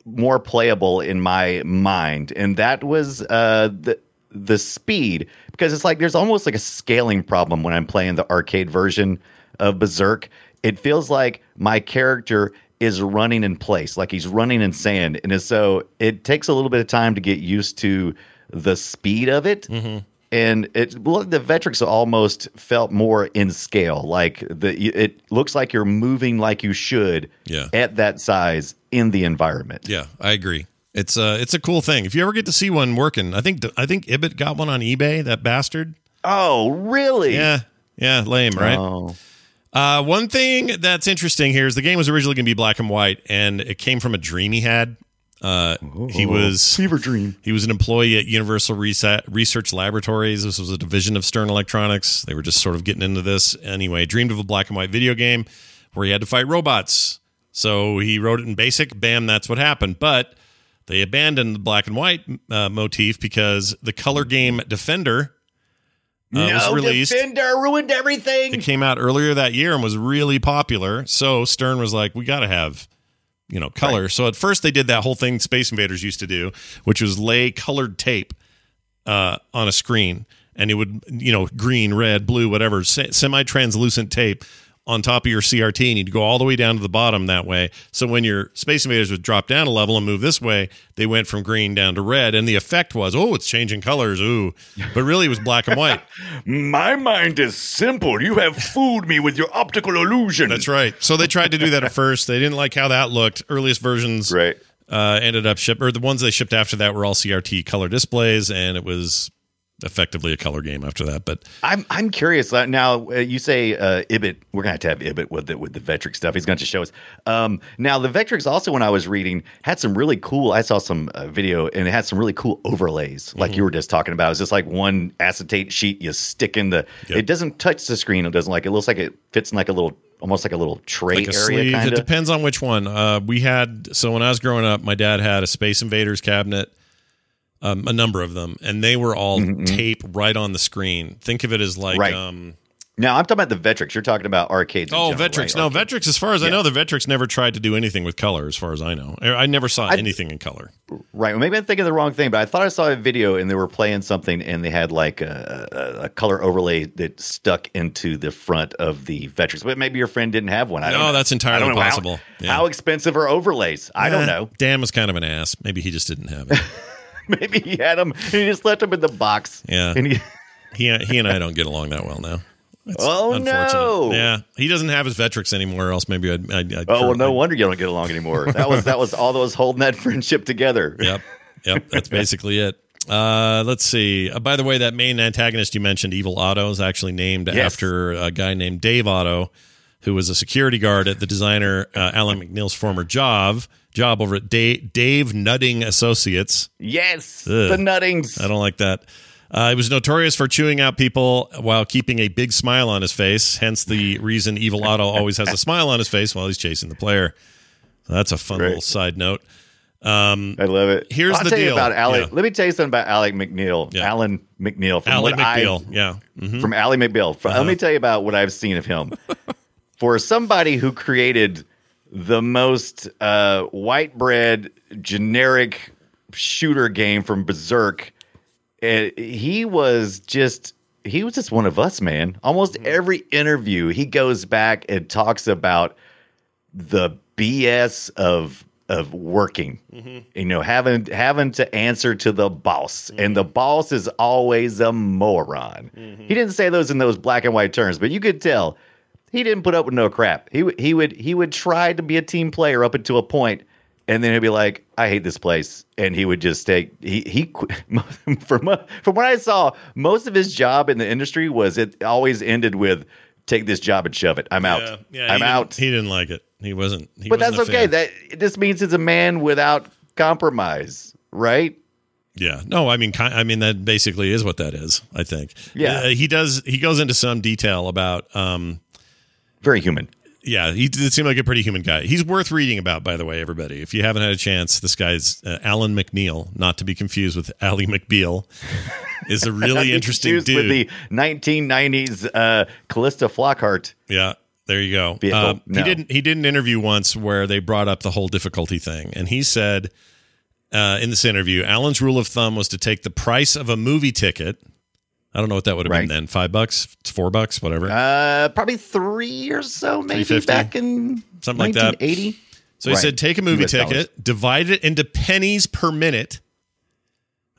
more playable in my mind, and that was uh, the the speed because it's like there's almost like a scaling problem when I'm playing the arcade version of Berzerk. It feels like my character is running in place, like he's running in sand, and so it takes a little bit of time to get used to the speed of it. Mm-hmm. And it well, the Vectrex almost felt more in scale, like the it looks like you're moving like you should Yeah. at that size in the environment. Yeah, I agree. It's uh it's a cool thing. If you ever get to see one working, I think I think Ibit got one on eBay. That bastard. Oh, really? Yeah, yeah, lame, right? Oh. Uh, one thing that's interesting here is the game was originally going to be black and white, and it came from a dream he had. Uh, he was Fever dream. he was an employee at Universal Reset Research Laboratories. This was a division of Stern Electronics. They were just sort of getting into this anyway. Dreamed of a black and white video game where he had to fight robots. So he wrote it in basic. Bam, that's what happened. But they abandoned the black and white uh, motif because the color game Defender uh, was released. Defender ruined everything. It came out earlier that year and was really popular. So Stern was like, we got to have, you know, color. So at first they did that whole thing Space Invaders used to do, which was lay colored tape uh, on a screen, and it would, you know, green, red, blue, whatever, se- semi-translucent tape on top of your CRT, and you'd go all the way down to the bottom that way. So when your Space Invaders would drop down a level and move this way, they went from green down to red, and the effect was, oh, it's changing colors, ooh, but really it was black and white. My mind is simple. You have fooled me with your optical illusion. That's right. So they tried to do that at first. They didn't like how that looked. Earliest versions Right. uh, ended up ship or the ones they shipped after that were all CRT color displays, and it was effectively a color game after that. But I'm I'm curious uh, now. Uh, you say uh, Ibit. We're gonna have to have Ibit with the with the Vectrex stuff. He's going to show us. Um, now the Vectrex also, when I was reading, had some really cool. I saw some uh, video and it had some really cool overlays, like you were just talking about. It's just like one acetate sheet you stick in the. Yep. It doesn't touch the screen. It doesn't like. It looks like it fits in like a little, almost like a little tray like a area sleeve, kind it depends on which one. Uh, we had so when I was growing up, my dad had a Space Invaders cabinet. Um, a number of them, and they were all tape right on the screen. Think of it as like, Mm-hmm, Right. um, Now I'm talking about the Vectrex. You're talking about arcades. oh, general, Vectrex. right? No, Arcade. Vectrex. As far as I know, the Vectrex never tried to do anything with color. As far as I know, I I never saw anything in color. Right. Well, maybe I'm thinking the wrong thing, but I thought I saw a video and they were playing something and they had like a, a, a color overlay that stuck into the front of the Vectrex. But maybe your friend didn't have one. I don't No, know. that's entirely I know how- possible. Yeah. How, expensive are overlays? I don't Eh, know. Dan was kind of an ass. Maybe he just didn't have it. Maybe he had them and he just left them in the box. Yeah. And he, he he and I don't get along that well now. It's Oh, no. Yeah, he doesn't have his Vectrex anymore. Else maybe I'd. I'd, I'd oh well, no I'd- wonder you don't get along anymore. That was that was all that was holding that friendship together. Yep, yep. That's basically it. Uh, let's see. Uh, by the way, that main antagonist you mentioned, Evil Otto, is actually named Yes. after a guy named Dave Otto, who was a security guard at the designer uh, Alan McNeil's former job job over at Dave, Dave Nutting Associates. Yes, Ugh. the nuttings. I don't like that. Uh, he was notorious for chewing out people while keeping a big smile on his face. Hence the reason Evil Otto always has a smile on his face while he's chasing the player. So that's a fun Great. little side note. I love it. Here's I'll the tell you deal. about Alec. Yeah. Let me tell you something about Alec McNeil. Yeah. Alan McNeil. From I- McBeal. yeah. Mhm. from Ally McBeal. From- Let me tell you about what I've seen of him. For somebody who created the most uh, white bread generic shooter game from Berzerk, eh, he was just he was just one of us, man. Almost every interview, he goes back and talks about the BS of of working. You know, having having to answer to the boss, and the boss is always a moron. He didn't say those in those black and white terms, but you could tell he didn't put up with no crap. He would he would he would try to be a team player up until a point, and then he'd be like, "I hate this place," and he would just take he he from from what I saw, most of his job in the industry was it always ended with. Take this job and shove it. I'm out. Yeah, yeah, I'm didn't- out. He didn't like it. He wasn't. He but wasn't that's okay. That this means he's a man without compromise, right? Yeah. No, I mean, I mean that basically is what that is. I think. Yeah. Uh, he does. He goes into some detail about. um Very human. Yeah, he did seem like a pretty human guy. He's worth reading about, by the way, everybody. If you haven't had a chance, this guy's uh, Alan McNeil, not to be confused with Ally McBeal, is a really interesting Confused dude. with the 1990s uh, Calista Flockhart. Yeah, there you go. Um, No. He didn't. He did an interview once where they brought up the whole difficulty thing, and he said uh, in this interview, Alan's rule of thumb was to take the price of a movie ticket. I don't know what that would have Right. been then. Five bucks, four bucks, whatever. Uh, probably three or so, maybe back in Something like that. 1980. So he Right. said take a movie US ticket, dollars. divide it into pennies per minute.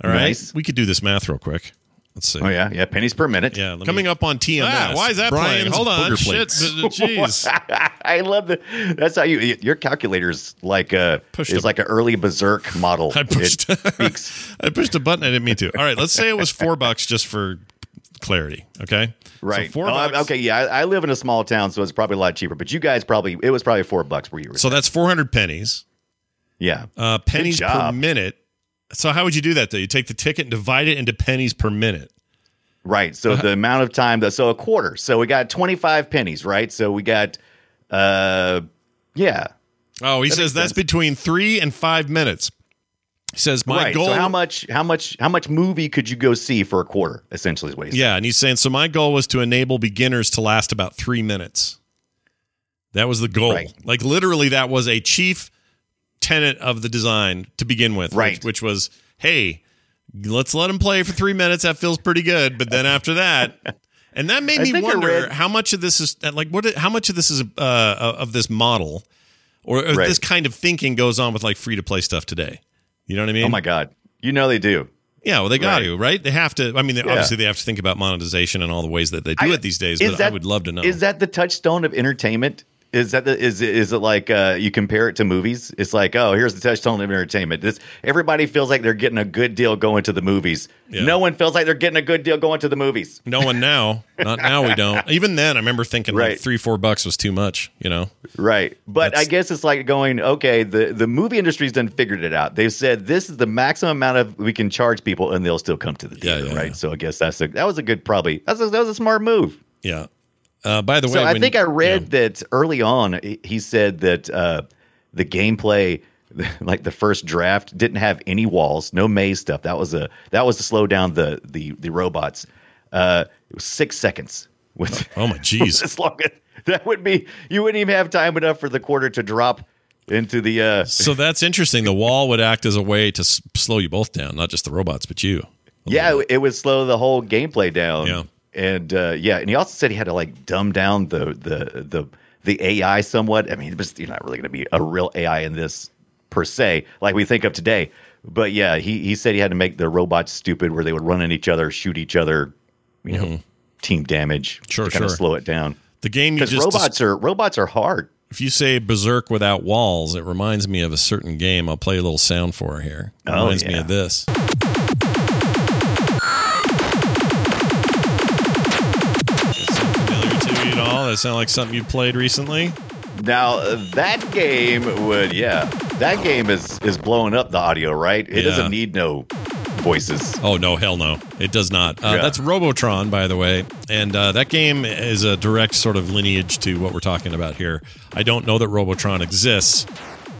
All right. Nice. We could do this math real quick. Let's see. Oh yeah, yeah, pennies per minute. Yeah. let Coming me- up on TMS. Ah, why is that playing? Hold on. Booger Shit. Jeez. I love the. That's how you. Your calculator's like a Pushed is a- like an early berzerk model. I pushed. I pushed a button I didn't mean to. All right. Let's say it was four bucks just for clarity. Okay. right. So four Oh, bucks. okay, yeah. I, I live in a small town, so it's probably a lot cheaper. But you guys probably it was probably four bucks where you were. So that's 400 pennies. yeah. Uh, pennies per minute. So how would you do that though? You take the ticket and divide it into pennies per minute. Right. So Uh-huh. the amount of time that so a quarter. So we got 25 pennies, right? So we got uh yeah. Oh, he That says that's sense. between three and five minutes. He says my right. goal. So how much how much how much movie could you go see for a quarter, essentially is what he's saying. Yeah, and he's saying so. My goal was to enable beginners to last about three minutes. That was the goal. Right. Like literally, that was a chief tenet of the design to begin with. Right. Which, which was, hey, let's let them play for three minutes. That feels pretty good. But then after that, and that made me wonder read- how much of this is like what? How much of this is uh, of this model, or if Right. this kind of thinking goes on with like free to play stuff today. You know what I mean? Oh my god. You know they do. Yeah, well, they got Right. to, right? They have to. I mean, they, Yeah. obviously, they have to think about monetization and all the ways that they do I- it these days. But I would love to know. Is that the touchstone of entertainment? Is that the, is it- is it like uh, you compare it to movies? It's like, oh, here's the touchstone of entertainment. This everybody feels like they're getting a good deal going to the movies. Yeah. No one feels like they're getting a good deal going to the movies. no one now. Not now. We don't. Even then, I remember thinking like three, four bucks was too much. You know? Right. But That's- I guess it's like going, okay, the, the movie industry's done figured it out. They've said this is the maximum amount of we can charge people and they'll still come to the theater, yeah, right? yeah. So I guess that's a that was a good probably that's a, that was a smart move. Yeah. Uh, by the way, So I think I read that early on he- said that uh, the gameplay like the first draft didn't have any walls, no maze stuff. That was a that was to slow down the the the robots. Uh, it was 6 seconds with Oh my jeez. as long as that would be you wouldn't even have time enough for the quarter to drop into the uh so that's interesting. The wall would act as a way to s- slow you both down, not just the robots, but you. yeah it would slow the whole gameplay down Yeah. And uh yeah and he also said he had to like dumb down the the the the ai somewhat i mean you're not really going to be a real ai in this per se like we think of today but yeah he he said he had to make the robots stupid where they would run at each other shoot each other you know team damage Mm-hmm. Sure, to kind of slow it down The game you because just robots are robots are hard if you say berzerk without walls, it reminds me of a certain game. I'll play a little sound for here. It Oh, reminds me of this. That sound like something you played recently? Now that game would, yeah, that game is is blowing up the audio, right? It Yeah. doesn't need no voices. Oh no, hell no, it does not. Uh, Yeah. That's Robotron, by the way, and uh, that game is a direct sort of lineage to what we're talking about here. I don't know that Robotron exists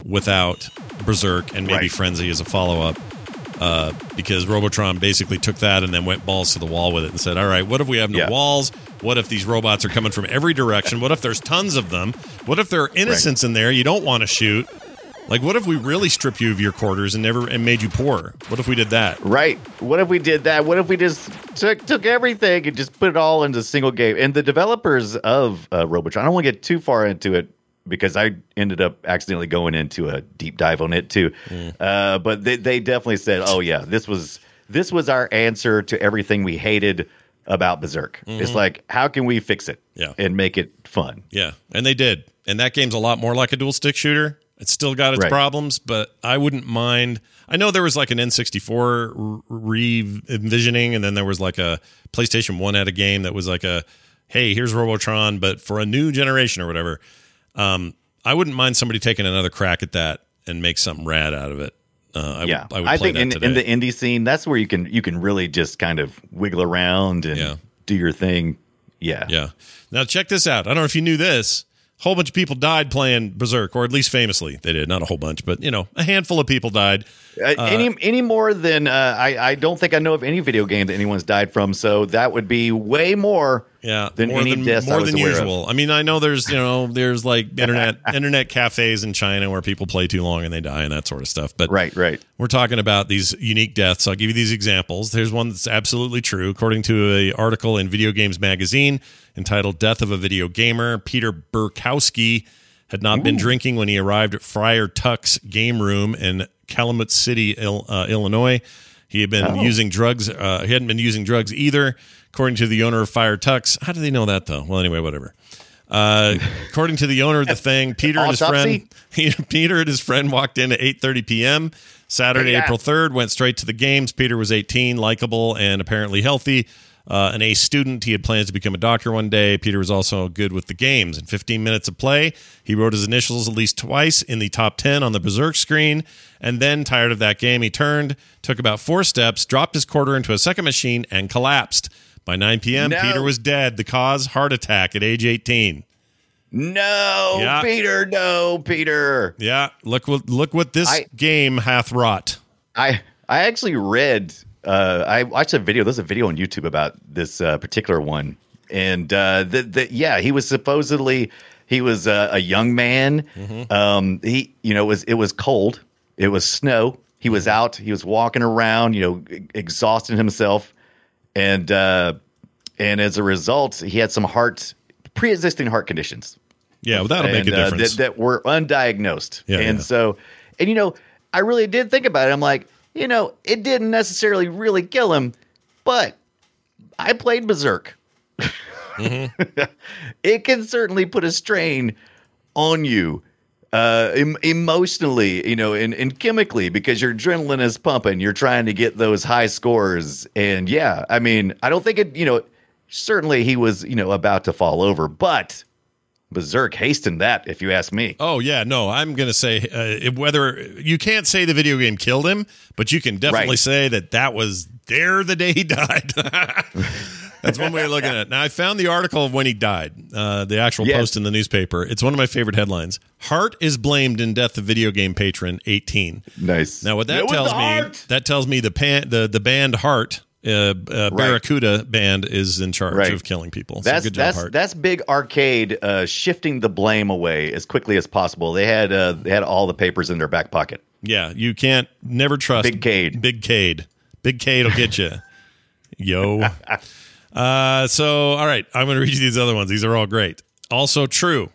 without Berzerk and maybe Right. Frenzy as a follow up. Uh, because Robotron basically took that and then went balls to the wall with it and said, "All right, what if we have no Yeah. walls? What if these robots are coming from every direction? What if there's tons of them? What if there are innocents in there you don't want to shoot? Like, what if we really stripped you of your quarters and never and made you poor? What if we did that? Right. What if we did that? What if we just took took everything and just put it all into a single game? And the developers of uh, Robotron, I don't want to get too far into it because I ended up accidentally going into a deep dive on it too. Mm. Uh, but they, they definitely said, "Oh yeah, this was this was our answer to everything we hated about Berzerk." It's like, how can we fix it? Mm-hmm. Yeah. and make it fun. Yeah, and they did. And that game's a lot more like a dual stick shooter. It's still got its Right. problems, but I wouldn't mind. I know there was like an N64 re envisioning, and then there was like a PlayStation 1 had a game that was like a, hey, here's Robotron, but for a new generation or whatever. Um, I wouldn't mind somebody taking another crack at that and make something rad out of it. Uh, I, yeah, would, I would I play think in, in the indie scene, that's where you can you can really just kind of wiggle around and Yeah. do your thing. Yeah, Yeah. Now check this out. I don't know if you knew this. A whole bunch of people died playing Berzerk, or at least famously they did. Not a whole bunch, but you know, a handful of people died. Uh, any any more than uh, I I don't think I know of any video game that anyone's died from. So that would be way more. Yeah, than more any than deaths more than aware of. usual. I mean, I know there's you know there's like internet internet cafes in China where people play too long and they die and that sort of stuff. But Right, right. we're talking about these unique deaths. I'll give you these examples. There's one that's absolutely true, according to a article in Video Games Magazine entitled "Death of a Video Gamer." Peter Burkowski had not been drinking when he arrived at Friar Tuck's game room in Calumet City, uh, Illinois. He had been Oh. using drugs. Uh, he hadn't been using drugs either, according to the owner of Friar Tuck's. How do they know that though? Well, anyway, whatever. Uh, according to the owner of the thing, Peter and his friend, he, Peter and his friend walked in at 8:30 p.m. Saturday, Yeah. April 3rd. Went straight to the games. Peter was 18, likable, and apparently healthy. Uh, an A student, he had plans to become a doctor one day. Peter was also good with the games. In 15 minutes of play, he wrote his initials at least twice in the top 10 on the Berzerk screen. And then, tired of that game, he turned, took about four steps, dropped his quarter into a second machine, and collapsed. By 9 p.m., No. Peter was dead. The cause, heart attack at age 18. No, Yeah. Peter, no, Peter. Yeah, look what look what this I- game hath wrought. I I actually read. Uh, I watched a video. There's a video on YouTube about this uh, particular one, and uh, the, the, yeah, he was supposedly he was uh, a young man. Um, he you know it was it was cold. It was snow. He was out. He was walking around. You know, exhausting himself, and uh, and as a result, he had some heart pre-existing heart conditions Yeah, well, that'll make a and, uh, difference. that, that were undiagnosed. Yeah, and yeah. so, and you know, I really did think about it. I'm like, you know, it didn't necessarily really kill him, but I played Berzerk. Mm-hmm. it can certainly put a strain on you. Uh, em- emotionally, you know, and, and chemically, because your adrenaline is pumping, you're trying to get those high scores. And yeah, I mean, I don't think it, you know, certainly he was, you know, about to fall over, but Berzerk hastened that, if you ask me. Oh yeah, no, I'm gonna say uh, whether you can't say the video game killed him, but you can definitely Right. say that that was there the day he died. That's one way of looking at it. Now I found the article of when he died, uh, the actual Yes. post in the newspaper. It's one of my favorite headlines. Heart is blamed in death of video game patron 18. Nice. Now what that It tells me, heart. that tells me the pan, the the band Heart. Uh, uh, Barracuda band is in charge Right. of killing people. That's so good job, that's Heart. that's big arcade uh, shifting the blame away as quickly as possible. They had uh, they had all the papers in their back pocket. Yeah, you can't never trust Big Cade. Big Cade. Big Cade will get you. Yo. Uh, so, all right, I'm going to read you these other ones. These are all great. Also true.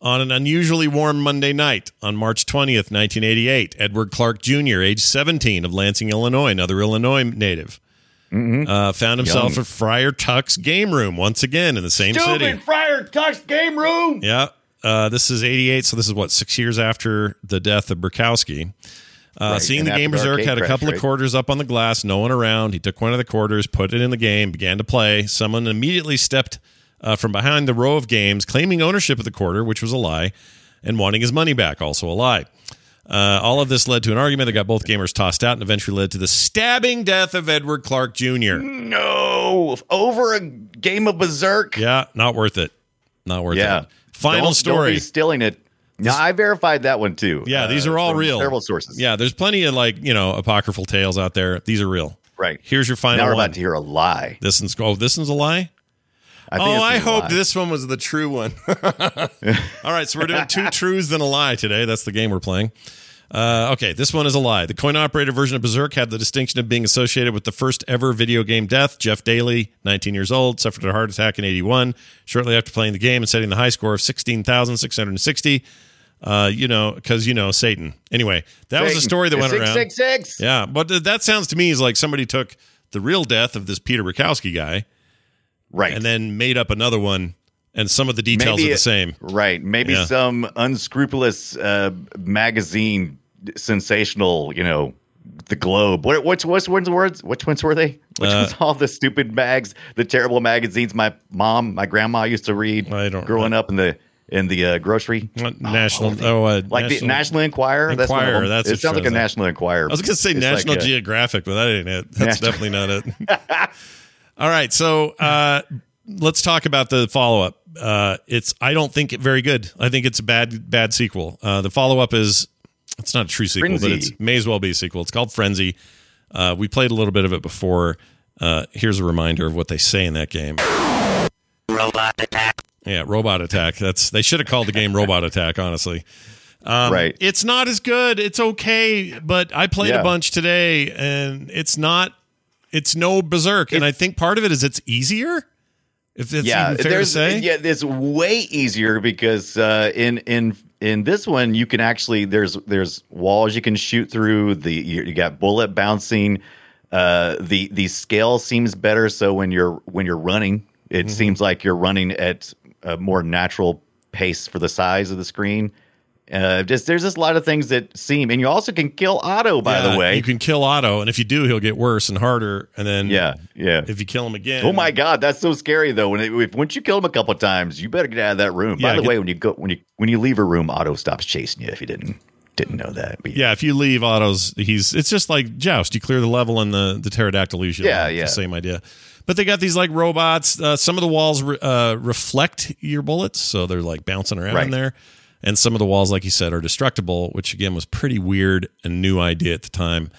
On an unusually warm Monday night on March 20th, 1988, Edward Clark Jr., age 17, of Lansing, Illinois, another Illinois native, uh, found himself Young. at Friar Tuck's game room once again in the same city. Friar Tuck's game room. Yeah. Uh, this is 88, so this is what, six years after the death of Burkowski. Uh, Right, Seeing and the game the Berzerk had a crash, couple right? of quarters up on the glass, no one around. He took one of the quarters, put it in the game, began to play. Someone immediately stepped uh, from behind the row of games, claiming ownership of the quarter, which was a lie, and wanting his money back, also a lie. Uh, all of this led to an argument that got both gamers tossed out and eventually led to the stabbing death of Edward Clark Jr. No, over a game of Berzerk. Yeah, not worth it. Not worth Yeah. it. Final Don't- story. Don't be stealing it. No, I verified that one too. Yeah, these uh, are all real. Several sources. Yeah, there's plenty of like you know apocryphal tales out there. These are real. Right. Here's your final Now we're one. about to hear a lie. This one's oh, this one's a lie. I oh, I hope this one was the true one. All right, so we're doing two truths and a lie today. That's the game we're playing. Uh, okay, this one is a lie. The coin operated version of Berzerk had the distinction of being associated with the first ever video game death. Jeff Dailey, 19 years old, suffered a heart attack in 81 shortly after playing the game and setting the high score of 16,660. Uh, you know, because you know Satan. Anyway, that was a story that went Six, around. Six six. Yeah, but that sounds to me as like somebody took the real death of this Peter Bukowski guy Right. and then made up another one, and some of the details Maybe are the same. Right. Maybe Yeah. some unscrupulous uh, magazine sensational, you know, the Globe. What which which ones words? Which ones were they? Which Uh, ones all the stupid mags, the terrible magazines my mom, my grandma used to read I don't- growing up in the in the uh, grocery. National, oh, uh, Like the National Enquirer. That's Enquirer, them. that's it sounds like a. National Enquirer. I was going to say It's National like, Geographic, but that ain't it. That's National- definitely not it. All right, so uh, let's talk about the follow up. Uh, it's I don't think it very good. I think it's a bad bad sequel. Uh, the follow up is it's not a true sequel, but Frenzy. it may as well be a sequel. It's called Frenzy. Uh, we played a little bit of it before. Uh, here's a reminder of what they say in that game. Robot attack. Yeah, Robot Attack. That's they should have called the game Robot Attack. Honestly, um, Right. It's not as good. It's okay, but I played a bunch today, and it's not. It's no Berzerk, and I think part of it is it's easier. If it's yeah, even fair to there's yeah, it's way easier because uh, in in in this one you can actually there's there's walls you can shoot through. The you, you got bullet bouncing. Uh, the the scale seems better. So when you're when you're running, it Mm-hmm. seems like you're running at a more natural pace for the size of the screen. Uh, just there's just a lot of things that seem, and you also can kill Otto. By Yeah, the way, you can kill Otto, and if you do, he'll get worse and harder. And then, yeah, yeah. if you kill him again, Oh my God, that's so scary though. When it, if, once you kill him a couple times, you better get out of that room. Yeah, By the get- way, when you go when you when you leave a room, Otto stops chasing you. If you didn't didn't know that, but Yeah, if you leave Otto's, he's it's just like Joust. You clear the level, and the the pterodactyl. Yeah, yeah. same idea. But they got these like robots. Uh, some of the walls re- uh, reflect your bullets, so they're like bouncing around in there. And some of the walls, like you said, are destructible, which again was pretty weird and new idea at the time.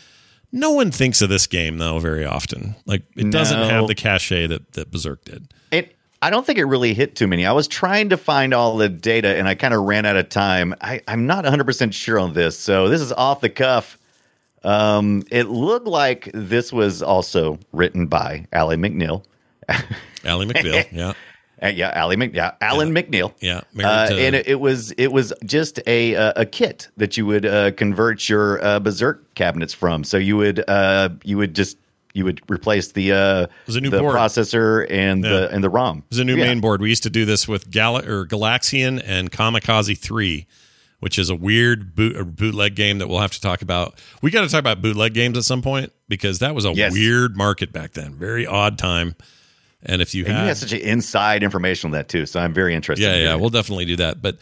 No one thinks of this game though very often. Like it doesn't have the cachet that that Berzerk did. It, I don't think it really hit too many. I was trying to find all the data and I kind of ran out of time. I, I'm not 100% sure on this. So this is off the cuff. Um, it looked like this was also written by Ally McNeil. Ally McNeil, yeah, Uh, yeah, Ally Mc, yeah, Alan McNeil. yeah. Uh, to- and it, it was it was just a uh, a kit that you would uh, convert your uh, Berzerk cabinets from. So you would uh, you would just you would replace the uh, the board. processor and the and the ROM. There's a new Yeah. main board. We used to do this with Gal- or Galaxian and Kamikaze 3, which is a weird boot bootleg game that we'll have to talk about. We got to talk about bootleg games at some point because that was a Yes. weird market back then. Very odd time. And if you And had you have such an inside information on that too, so I'm very interested. Yeah, in yeah, hearing we'll definitely do that. But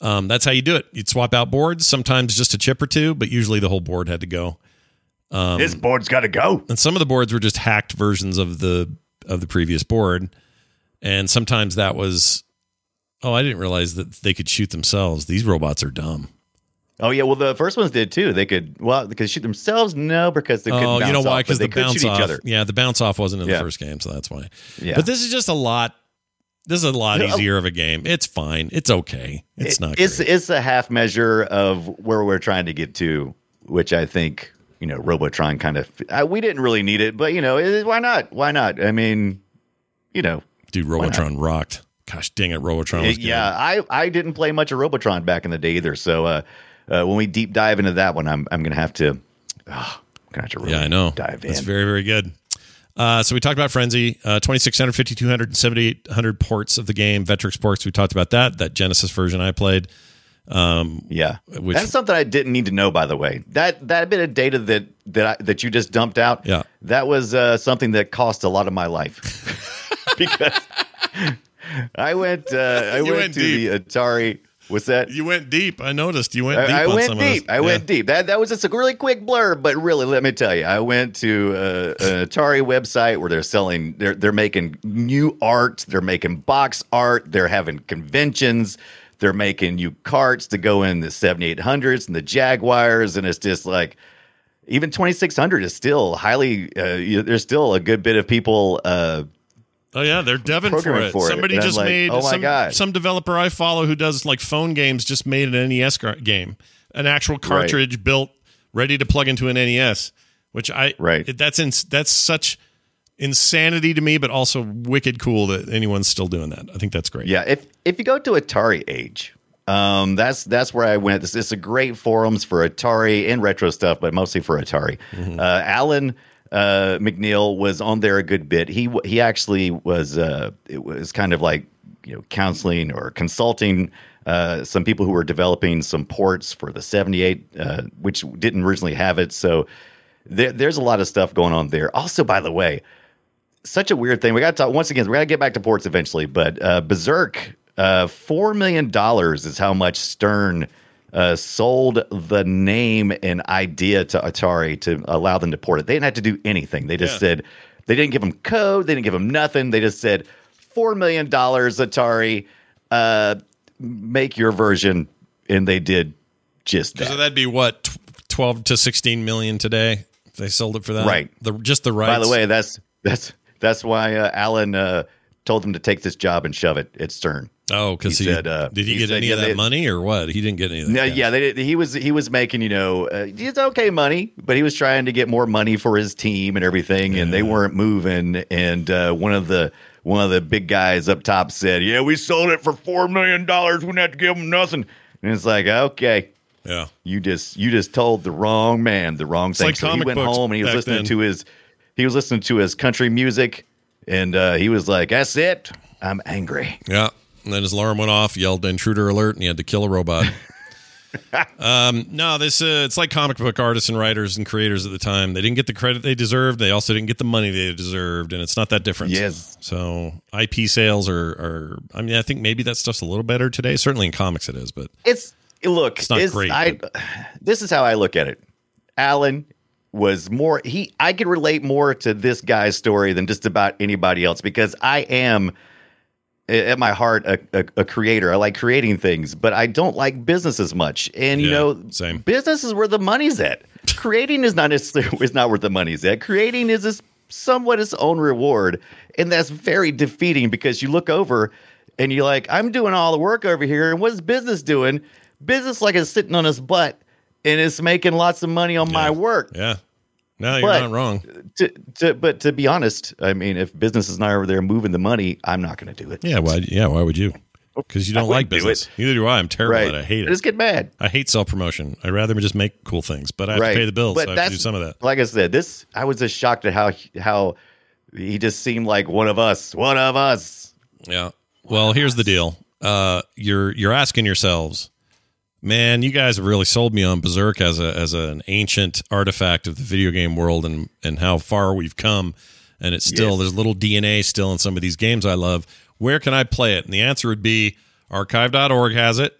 um, that's how you do it. You'd swap out boards, sometimes just a chip or two, but usually the whole board had to go. it. this board's got to go. and some of the boards were just hacked versions of the of the previous board and sometimes that was oh i didn't realize that they could shoot themselves these robots are dumb Oh yeah, well the first ones did too. They could well they could shoot themselves. No, because they couldn't. oh you know why because they the could bounce shoot off each other. yeah the bounce off wasn't in Yeah. the first game so that's why Yeah. but this is just a lot this is a lot easier of a game it's fine it's okay it's not It's great. it's a half measure of where we're trying to get to, which I think you know Robotron kind of. Uh, we didn't really need it, but you know it, why not? Why not? I mean, you know, dude robotron rocked gosh dang it robotron was good. yeah. I I didn't play much of Robotron back in the day either. So uh, uh, when we deep dive into that one, I'm I'm gonna have to. Oh, I'm gonna have to really Yeah, I know. dive in. That's very, very good. Uh, so we talked about Frenzy, uh, 2600, 5200, and 7800 ports of the game. Vectrex ports, we talked about that. That Genesis version I played. Yeah, Which- that's something I didn't need to know. By the way, that that bit of data that that I, that you just dumped out, Yeah. that was uh, something that cost a lot of my life because I went uh, I went, went to deep. the Atari. What's that? You went deep. I noticed you went deep. I, I on went some deep. Of this. I went Yeah. deep. That that was just a really quick blur, but really, let me tell you, I went to uh, an Atari website where they're selling. They're they're making new art. They're making box art. They're having conventions. They're making new carts to go in the seventy eight hundreds and the Jaguars, and it's just like. Even 2600 is still highly. Uh, you- there's still a good bit of people uh, Oh yeah, they're deving for it. for it. Somebody And just like, made oh my some, God. some developer I follow who does like phone games just made an NES game, an actual cartridge built ready to plug into an NES. Which I Right. that's ins that's such insanity to me, but also wicked cool that anyone's still doing that. I think that's great. Yeah, if if you go to Atari Age, um, that's that's where I went. This, is a great forums for Atari and retro stuff, but mostly for Atari. Uh, Alan uh, McNeil was on there a good bit. He he actually was uh, it was kind of like you know counseling or consulting uh, some people who were developing some ports for the 78, uh, which didn't originally have it. So there, there's a lot of stuff going on there. Also, by the way, such a weird thing. We got to talk once again. We got to get back to ports eventually, but uh, Berzerk, uh, four million dollars is how much Stern uh, sold the name and idea to Atari to allow them to port it. They didn't have to do anything. They just Yeah. said they didn't give them code. They didn't give them nothing. They just said four million dollars, Atari, uh, make your version, and they did just that. So that'd be what tw- twelve to sixteen million today. If they sold it for that, Right. The just the rights. By the way, that's that's that's why uh, Alan uh, told them to take this job and shove it at Stern. Oh, because he he, said, uh, did he, he get said, any yeah, of that they- money or what? He didn't get any of that. No, cash. yeah, they, he was he was making you know uh, it's okay money, but he was trying to get more money for his team and everything, and they weren't moving. And uh, one of the one of the big guys up top said, "Yeah, we sold it for four million dollars. We didn't have to give them nothing." And it's like, okay, Yeah. you just you just told the wrong man the wrong thing. like so he went home and he was listening then. to his he was listening to his country music, and uh, he was like, "That's it. I'm angry." Yeah. And then his alarm went off, yelled intruder alert, and he had to kill a robot. um, no, this uh, it's like comic book artists and writers and creators at the time. They didn't get the credit they deserved. They also didn't get the money they deserved, and it's not that different. Yes. So IP sales are, are I mean, I think maybe that stuff's a little better today. Certainly in comics it is, but It's look. It's not it's- great, I, this is how I look at it. Alan was more he. I could relate more to this guy's story than just about anybody else because I am at my heart a, a, a creator. I like creating things, but I don't like business as much. And you Yeah, know, same. business is where the money's at. creating is not necessarily is not where the money's at. Creating is this somewhat its own reward, and that's very defeating because you look over and you're like, I'm doing all the work over here, and what's business doing? Business like is sitting on his butt and it's making lots of money on my work. yeah. No, you're But- not wrong. To, to, but to be honest, I mean, if business is not over there moving the money, I'm not going to do it. Yeah, why yeah, why would you? Because you don't like wouldn't do business. Neither do I. I'm terrible right? at it. I hate I just get mad. I hate self promotion. I'd rather just make cool things, but I have right. to pay the bills. But so I have to do some of that. Like I said, this I was just shocked at how how he just seemed like one of us. One of us. Yeah. Well, here's the deal. Uh, you're you're asking yourselves, man, you guys have really sold me on Berzerk as a as an ancient artifact of the video game world and and how far we've come. And it's still Yes. there's little DNA still in some of these games I love. Where can I play it? And the answer would be archive.org has it.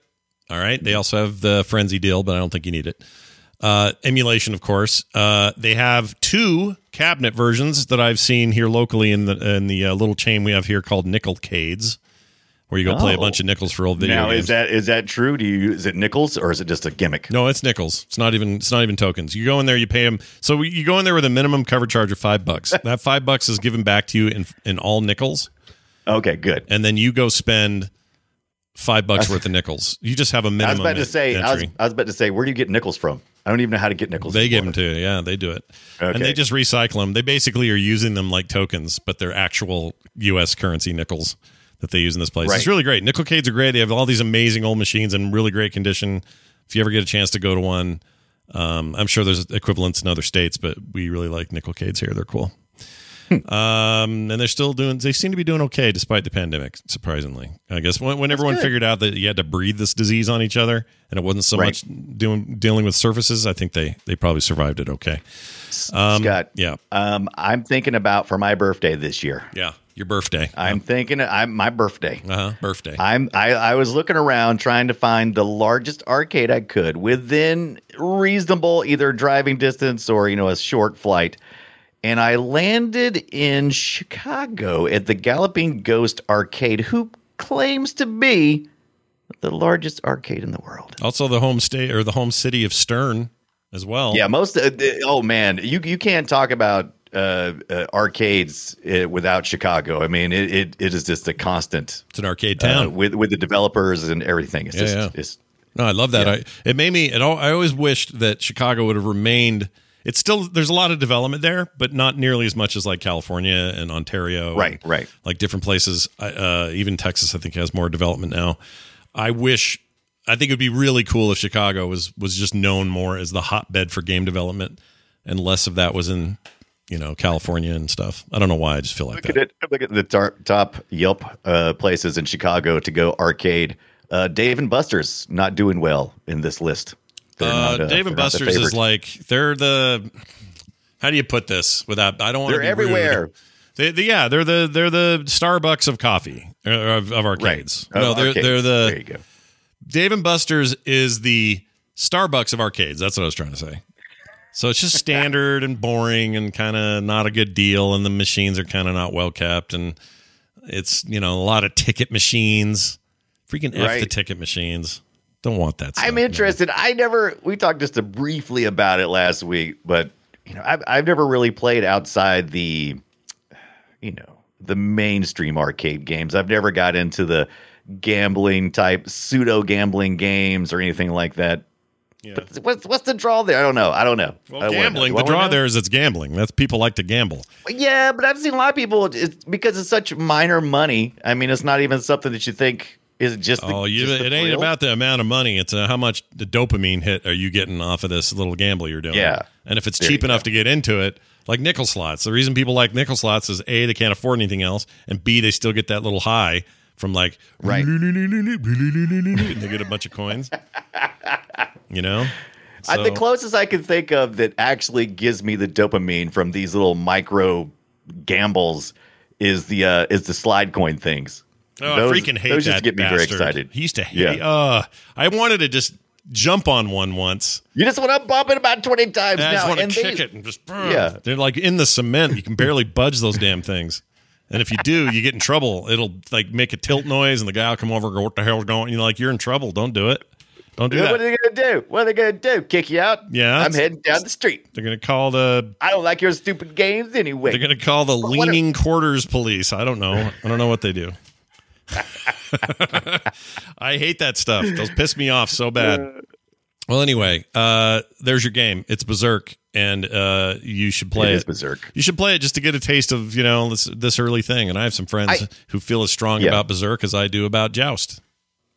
All right. They also have the frenzy deal, but I don't think you need it. Uh, emulation, of course. Uh, they have two cabinet versions that I've seen here locally in the in the uh, little chain we have here called Nickel Nickelcades, where you go play a Oh. bunch of nickels for old video now games. is that is that true? Do you is it nickels or is it just a gimmick? no, it's nickels. It's not even it's not even tokens. You go in there, you pay them. So you go in there with a minimum cover charge of five bucks. that five bucks is given back to you in in all nickels, Okay, good. and then you go spend five bucks worth of nickels. You just have a minimum. I was about to say. I was. I was about to say. Where do you get nickels from? I don't even know how to get nickels. They give them to you. Yeah, they do it. And they just recycle them. They basically are using them like tokens, but they're actual U.S. currency nickels that they use in this place. It's really great. Nickelcades are great. They have all these amazing old machines in really great condition. If you ever get a chance to go to one, um, I'm sure there's equivalents in other states, but we really like Nickelcades here. They're cool. um, and they're still doing. They seem to be doing okay despite the pandemic. Surprisingly, I guess when, when everyone good. figured out that you had to breathe this disease on each other, and it wasn't so Right. much doing dealing with surfaces, I think they they probably survived it okay. Um, Scott. Yeah, Um, I'm thinking about for my birthday this year. yeah. Your birthday. I'm thinking. I'm my birthday. uh huh. Birthday. I'm I, I was looking around trying to find the largest arcade I could within reasonable either driving distance or you know a short flight. And I landed in Chicago at the Galloping Ghost Arcade, who claims to be the largest arcade in the world. also, the home state or the home city of Stern as well. Yeah, most. Uh, oh man, you you can't talk about uh, uh, arcades uh, without Chicago. I mean, it, it it is just a constant it's an arcade uh, town. with with the developers and everything. It's Yeah, just yeah. it's No, I love that. I it made me. It all, I always wished that Chicago would have remained. It's still there's a lot of development there, but not nearly as much as like California and Ontario. Right, and, right. Like different places. Uh, even Texas, I think, has more development now. I wish. I think it would be really cool if Chicago was was just known more as the hotbed for game development, and less of that was in you know California and stuff. I don't know why. I just feel like Look that. at it. Look at the tar- top Yelp uh, places in Chicago to go arcade. Uh, Dave and Buster's not doing well in this list. They're Uh, not, Dave and Buster's is like they're the. How do you put this without? I don't want to. They're rude. everywhere. They, they- yeah, they're the they're the Starbucks of coffee uh, of, of arcades. Right. No, Oh, they're arcades. they're the There you go. Dave and Buster's is the Starbucks of arcades. That's what I was trying to say. So it's just standard and boring and kind of not a good deal, and the machines are kind of not well kept, and it's you know a lot of ticket machines. Freaking f the ticket machines. Don't want that. Stuff, I'm man. interested. I never. We talked just a briefly about it last week, but you know, I've I've never really played outside the, you know, the mainstream arcade games. I've never got into the gambling type pseudo gambling games or anything like that. Yeah. But what's what's the draw there? I don't know. I don't know. Well, wanna know. gambling—the draw there is it's gambling. That's people like to gamble. Yeah, but I've seen a lot of people it's because it's such minor money. I mean, it's not even something that you think is just. The, Oh, you, just the it ain't thrill. about the amount of money. It's uh, how much the dopamine hit are you getting off of this little gamble you're doing. Yeah. And if it's There cheap enough go. to get into it, like nickel slots. The reason people like nickel slots is A, they can't afford anything else, and B, they still get that little high from like Right. and they get a bunch of coins. You know? I, the closest I can think of that actually gives me the dopamine from these little micro gambles is the uh, is the slide coin things. Oh, Those- I freaking hate those that. just get me very excited. He used to hate. Yeah. Uh, I wanted to just jump on one once. You just want to bump it about twenty times And I just want to kick they- it and just Yeah. They're like in the cement. You can barely budge those damn things. And if you do, you get in trouble. It'll like make a tilt noise, and the guy will come over and go, "What the hell's going?" You know, like you're in trouble. Don't do it. Don't do it. What are they gonna do? What are they gonna do? Kick you out? Yeah, I'm heading down the street. They're gonna call the. I don't like your stupid games anyway. They're gonna call the are- leaning quarters police. I don't know. I don't know what they do. I hate that stuff. Those piss me off so bad. Well, anyway, uh, there's your game. It's Berzerk, and uh, you should play It it. berzerk. You should play it just to get a taste of you know this this early thing. And I have some friends I- who feel as strong Yeah. about Berzerk as I do about Joust.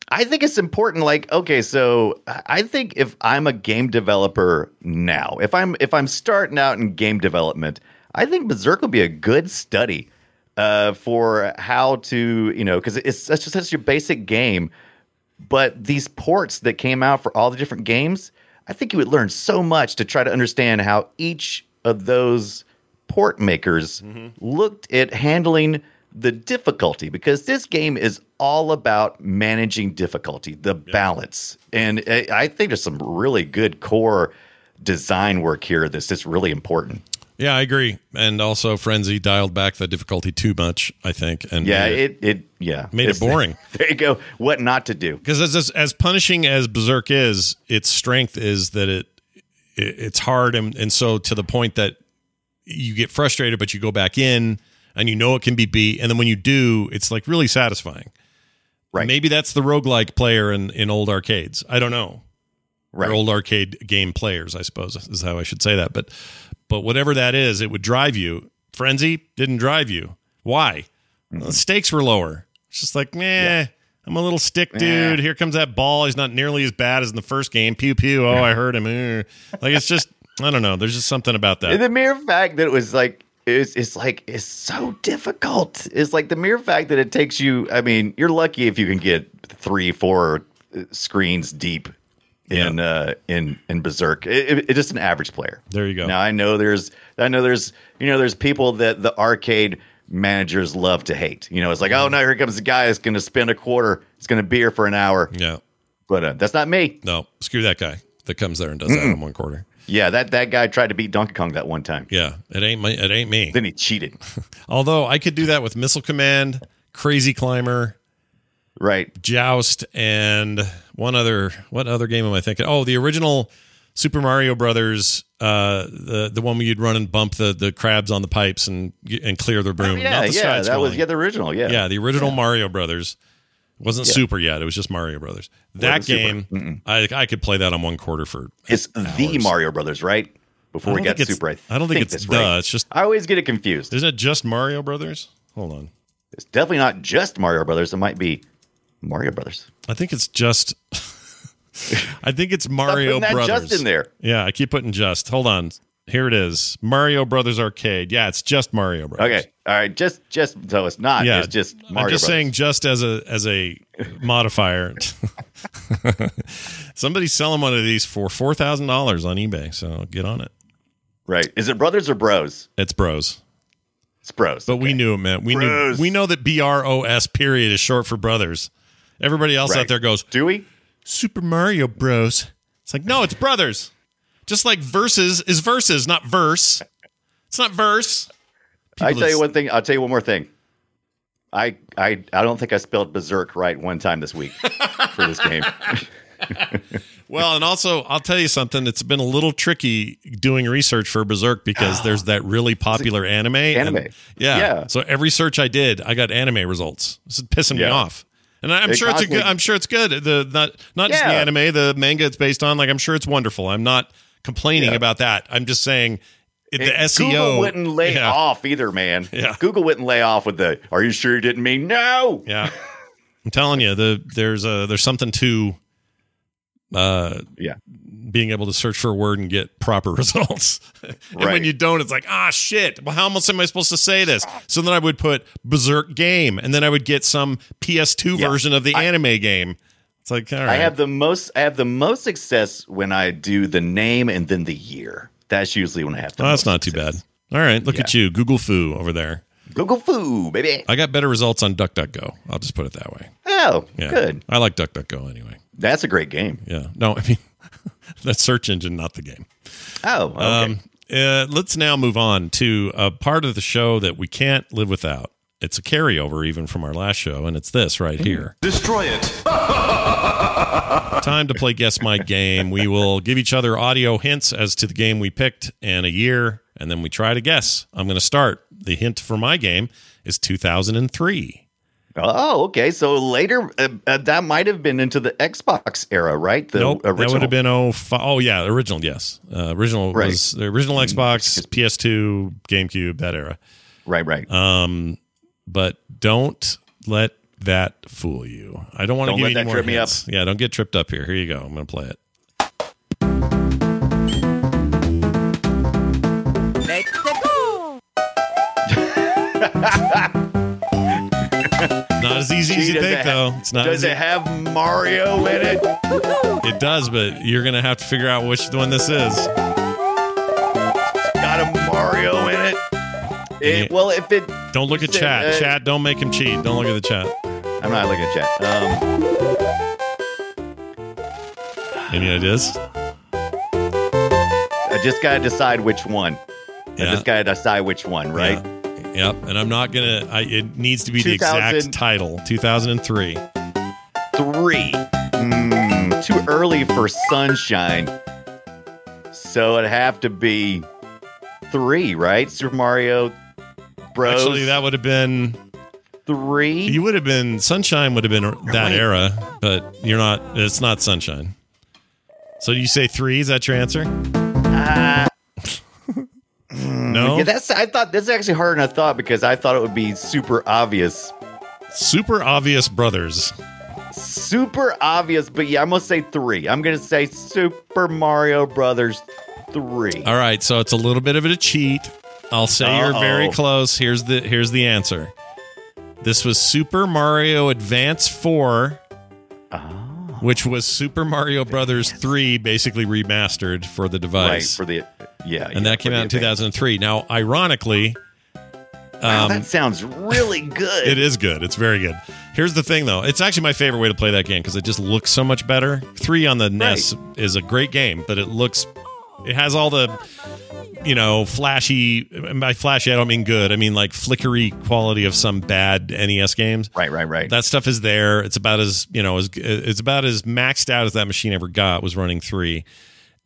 I think it's important. Like, okay, so I think if I'm a game developer now, if I'm if I'm starting out in game development, I think Berzerk will be a good study uh, for how to, you know, because it's such such a basic game. But these ports that came out for all the different games, I think you would learn so much to try to understand how each of those port makers looked at handling the difficulty because this game is all about managing difficulty, the balance. And I think there's some really good core design work here that's just really important. Yeah, I agree. And also, Frenzy dialed back the difficulty too much. I think, and Yeah, made it it yeah. Made it boring. There you go. What not to do. because as, as as punishing as Berzerk is, its strength is that it, it it's hard and and so to the point that you get frustrated, but you go back in and you know it can be beat, and then when you do, it's like really satisfying. Right. Maybe that's the roguelike player in in old arcades. I don't know. Right. Or old arcade game players, I suppose is how I should say that. But but whatever that is, it would drive you. Frenzy didn't drive you. Why? Mm-hmm. The stakes were lower. It's just like, meh. I'm a little stick dude. Here comes that ball. He's not nearly as bad as in the first game. Pew pew. Oh, I heard him. Like it's just, I don't know. There's just something about that. the mere fact that it was like it's, it's like it's so difficult. It's like the mere fact that it takes you. I mean, you're lucky if you can get three, four uh, screens deep in uh, in in Berzerk. It, it- it's just an average player. There you go. Now I know there's I know there's you know there's people that the arcade managers love to hate. You know, it's like oh no, here comes the guy that's going to spend a quarter. It's going to be here for an hour. Yeah. But uh, that's not me. No, screw that guy that comes there and does that in one quarter. Yeah, that that guy tried to beat Donkey Kong that one time. Yeah. It ain't my, it ain't me. Then he cheated. Although I could do that with Missile Command, Crazy Climber, right. Joust, and one other. What other game am I thinking? Oh, the original Super Mario Brothers, uh, the the one where you'd run and bump the, the crabs on the pipes and and clear the broom. Oh, Yeah, Not the yeah, that was yeah the original. Yeah, yeah, the original Mario Brothers. Wasn't Yeah. super yet. It was just Mario Brothers. That game, I I could play that on one quarter for. It's the. Mario Brothers, right? Before we got Super, I, I don't think it's that's the. right. It's just. I always get it confused. Isn't it just Mario Brothers? Hold on. It's definitely not just Mario Brothers. It might be Mario Brothers. I think it's just. I think it's Mario Brothers. just in there. Yeah, I keep putting just. Hold on. Here it is. Mario Brothers Arcade. Yeah, it's just Mario Brothers. Okay, all right. Just just so it's not. Yeah, it's just Mario. I'm just Brothers. saying, just as a as a modifier. Somebody's selling one of these for four thousand dollars on eBay, so get on it. Right? Is it Brothers or Bros? It's Bros, It's Bros. but we knew it meant we Bros. knew we know that B R O S period is short for brothers. Everybody else out there goes Do we? Super Mario Bros. It's like no, it's brothers. Just like verses is verses, not verse. It's not verse. I People tell you one thing. I'll tell you one more thing. I I I don't think I spelled Berzerk right one time this week for this game. Well, and also I'll tell you something. It's been a little tricky doing research for Berzerk because there's that really popular anime. and- Anime. yeah. Yeah. So every search I did, I got anime results. This is pissing me off. And I'm It sure it's a good. I'm sure it's good. The not not just the anime, the manga it's based on. Like I'm sure it's wonderful. I'm not complaining Yeah. about that. I'm just saying it, the SEO Google wouldn't lay yeah, off either, man. Yeah. Google wouldn't lay off with the. Are you sure you didn't mean no? Yeah, I'm telling you, the there's a there's something to uh Yeah. being able to search for a word and get proper results. and when you don't, it's like, ah, shit. Well, how else am I supposed to say this? So then I would put Berzerk game, and then I would get some PS2 Yeah. version of the anime game. It's like, all right. I have the most. I have the most success when I do the name and then the year. That's usually when I have. Oh, that's not too bad. All right, look Yeah. at you, Google Foo over there. Google foo, baby. I got better results on DuckDuckGo. I'll just put it that way. Oh, Yeah, good. I like DuckDuckGo anyway. That's a great game. Yeah, no, I mean that search engine, not the game. Oh, okay. Um, uh, let's now move on to a part of the show that we can't live without. It's a carryover even from our last show, and it's this right here. Destroy it. Time to play Guess My Game. We will give each other audio hints as to the game we picked and a year, and then we try to guess. I'm going to start. The hint for my game is 2003. oh, okay. So later, uh, uh, that might have been into the Xbox era, right? The nope, that would have been oh fi- oh yeah, original yes, uh, original Right. was the original Xbox, PS2, GameCube, that era. right, right. Um, but don't let that fool you. I don't want to give let you that any more trip me hints. Yeah, don't get tripped up here. Here you go. I'm going to play it. Not as easy as Gee, you does think, it though. It's not. Does as it have Mario in it? It does, but you're going to have to figure out which one this is. Got a Mario in it? Well, if it, Don't look at Say, chat. uh, chat, don't make him cheat. Don't look at the chat. I'm not looking at chat. Um, Any ideas? I just gotta decide which one. I just gotta decide which one, right? Yeah. Yep. And I'm not going to, it needs to be the exact title 2003. Three. Mm, too early for sunshine. So it'd have to be three, right? Super Mario Bros. Actually, that would have been three. You would have been Sunshine would have been that Wait. era, but you're not. It's not Sunshine. So you say three? Is that your answer? Uh, no. yeah, that's. I thought this is actually harder than I thought because I thought it would be super obvious. Super obvious brothers. Super obvious, but yeah, I'm gonna say three. I'm gonna say Super Mario Brothers three. All right, so it's a little bit of a cheat. I'll say you're very close. Here's the here's the answer. This was Super Mario Advance 4, which was Super Mario Brothers 3 basically remastered for the right device. for the yeah, and that came out in 2003. Now, ironically, Wow, um, that sounds really good. It is good. It's very good. Here's the thing, though. It's actually my favorite way to play that game because it just looks so much better. Three on the NES is a great game, but it looks, it has all the, you know, flashy. and By flashy, I don't mean good. I mean like flickery quality of some bad NES games. Right, right, right. That stuff is there. It's about as you know, as it's about as maxed out as that machine ever got. Was running three,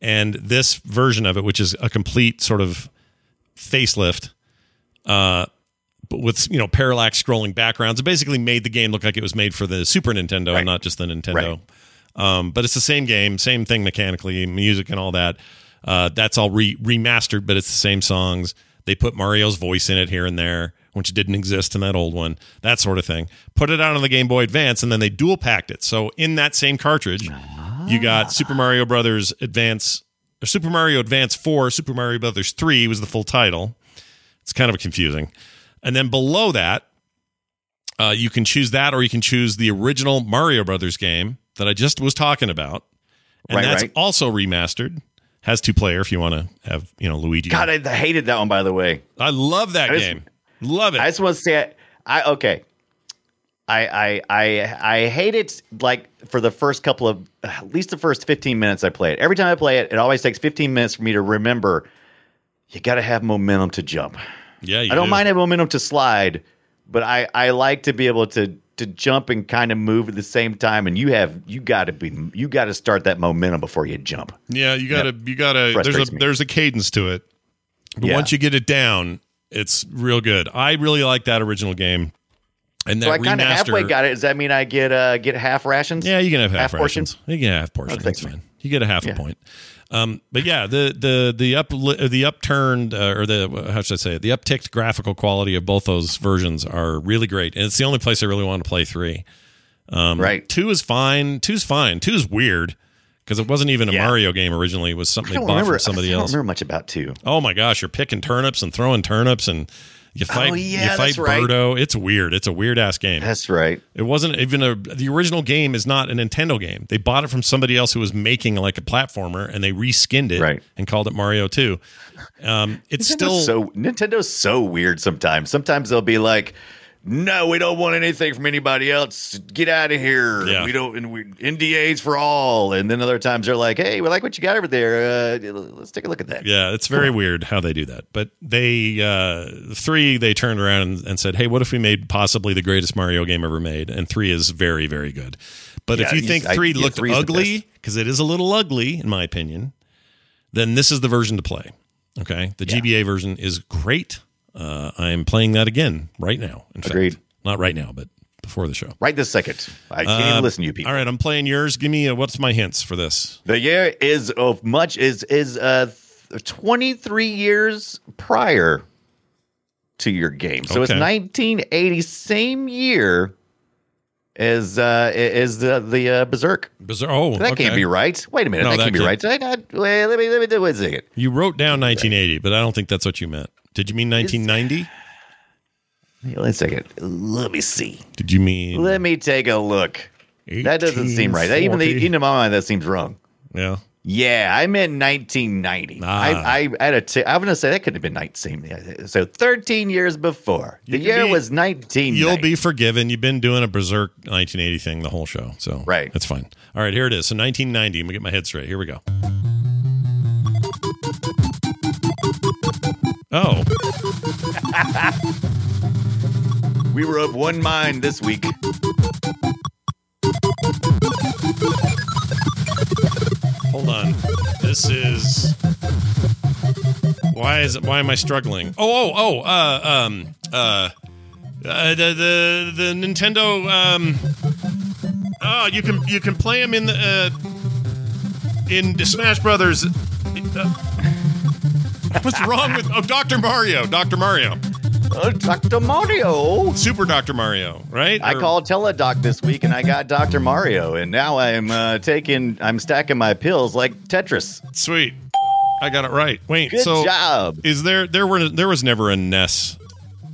and this version of it, which is a complete sort of facelift, uh, but with you know parallax scrolling backgrounds, it basically made the game look like it was made for the Super Nintendo Right. and not just the Nintendo. Um, but it's the same game, same thing mechanically, music and all that. Uh, that's all re- remastered, but it's the same songs. They put Mario's voice in it here and there, which didn't exist in that old one. That sort of thing. Put it out on the Game Boy Advance, and then they dual packed it. So in that same cartridge, you got Super Mario Brothers Advance, or Super Mario Advance Four, Super Mario Brothers Three was the full title. It's kind of confusing. And then below that, uh, you can choose that, or you can choose the original Mario Brothers game that I just was talking about, and Right, that's right. also remastered. Has two player if you want to have you know Luigi. God, I, hated that one. By the way, I love that I just- game. Love it. I just want to say, I, I okay. I, I I I hate it like for the first couple of at least the first 15 minutes I play it. Every time I play it, it always takes 15 minutes for me to remember you got to have momentum to jump. yeah, you I don't do. mind having momentum to slide, but I I like to be able to to jump and kind of move at the same time and you have you got to be you got to start that momentum before you jump. Yeah, you gotta, you gotta. There's a me. there's a cadence to it, but Yeah. once you get it down, it's real good. I really like that original game. And that So I kind of halfway got it. Does that mean I get uh get half rations? Yeah, you can have half, Half portion? rations. You can have half portions. Okay. That's fine. You get a half Yeah. a point. Um, but yeah, the the the up the upturned uh, or the how should I say it? The upticked graphical quality of both those versions are really great, and it's the only place I really want to play three. Um, Right. Two is fine. Two's fine. Two's weird because it wasn't even a Yeah. Mario game originally. It was something they bought remember. from somebody else. I don't remember much about two. Oh my gosh, you're picking turnips and throwing turnips and you fight Oh, yeah, you fight that's right. Birdo. It's weird. It's a weird ass game. That's right. It wasn't even a the original game is not a Nintendo game. They bought it from somebody else who was making like a platformer and they reskinned it Right. and called it Mario 2. Um, it's still so Nintendo's so weird sometimes. Sometimes they'll be like, "No, we don't want anything from anybody else. Get out of here. Yeah. We don't. And we, NDAs for all." And then other times they're like, "Hey, we like what you got over there. Uh, let's take a look at that." yeah, it's very weird how they do that. But they uh, three they turned around and, and said, "Hey, what if we made possibly the greatest Mario game ever made?" And three is very very good. But if Yeah, you you- think three yeah, looked three ugly because it is a little ugly in my opinion, then this is the version to play. Okay, the GBA version is great. Uh, I am playing that again right now. In Agreed. fact, not right now, but before the show. Right this second. I can't Uh, even listen to you people. All right, I'm playing yours. Give me a, what's my hints for this? The year is of much is is uh 23 years prior to your game. So it's 1980, same year as uh as the the uh, Berzerk. Bizarre. Oh, That okay. can't be right. Wait a minute, No, that, that can't be right. Did I wait, let me let me do wait a second. You wrote down 1980, but I don't think that's what you meant. Did you mean 1990? Wait a second. Let me see. Did you mean? Let me take a look. That doesn't seem right. That, even the, even in my mind, that seems wrong. Yeah. Yeah, I meant 1990. Ah. I, I had a. T- I'm going to say that could have been 19. So 13 years before. The You year be- was 19. You'll be forgiven. You've been doing a Berzerk 1980 thing the whole show, so Right. That's fine. All right, here it is. So 1990. Let me get my head straight. Here we go. Oh, We were of one mind this week. Hold on. This is why is it? Why am I struggling? Oh, oh, oh. Uh, um, uh, uh the the the Nintendo. Um, oh, you can you can play them in the uh, in Smash Brothers. Uh, what's wrong with oh Doctor Mario? Doctor Mario, Dr. Mario. Super Doctor Mario, right? I Or- called Teladoc this week and I got Dr. Mario. And now I'm uh, taking, I'm stacking my pills like Tetris. sweet. I got it right. Wait, Good so job. is there there were there was never a NES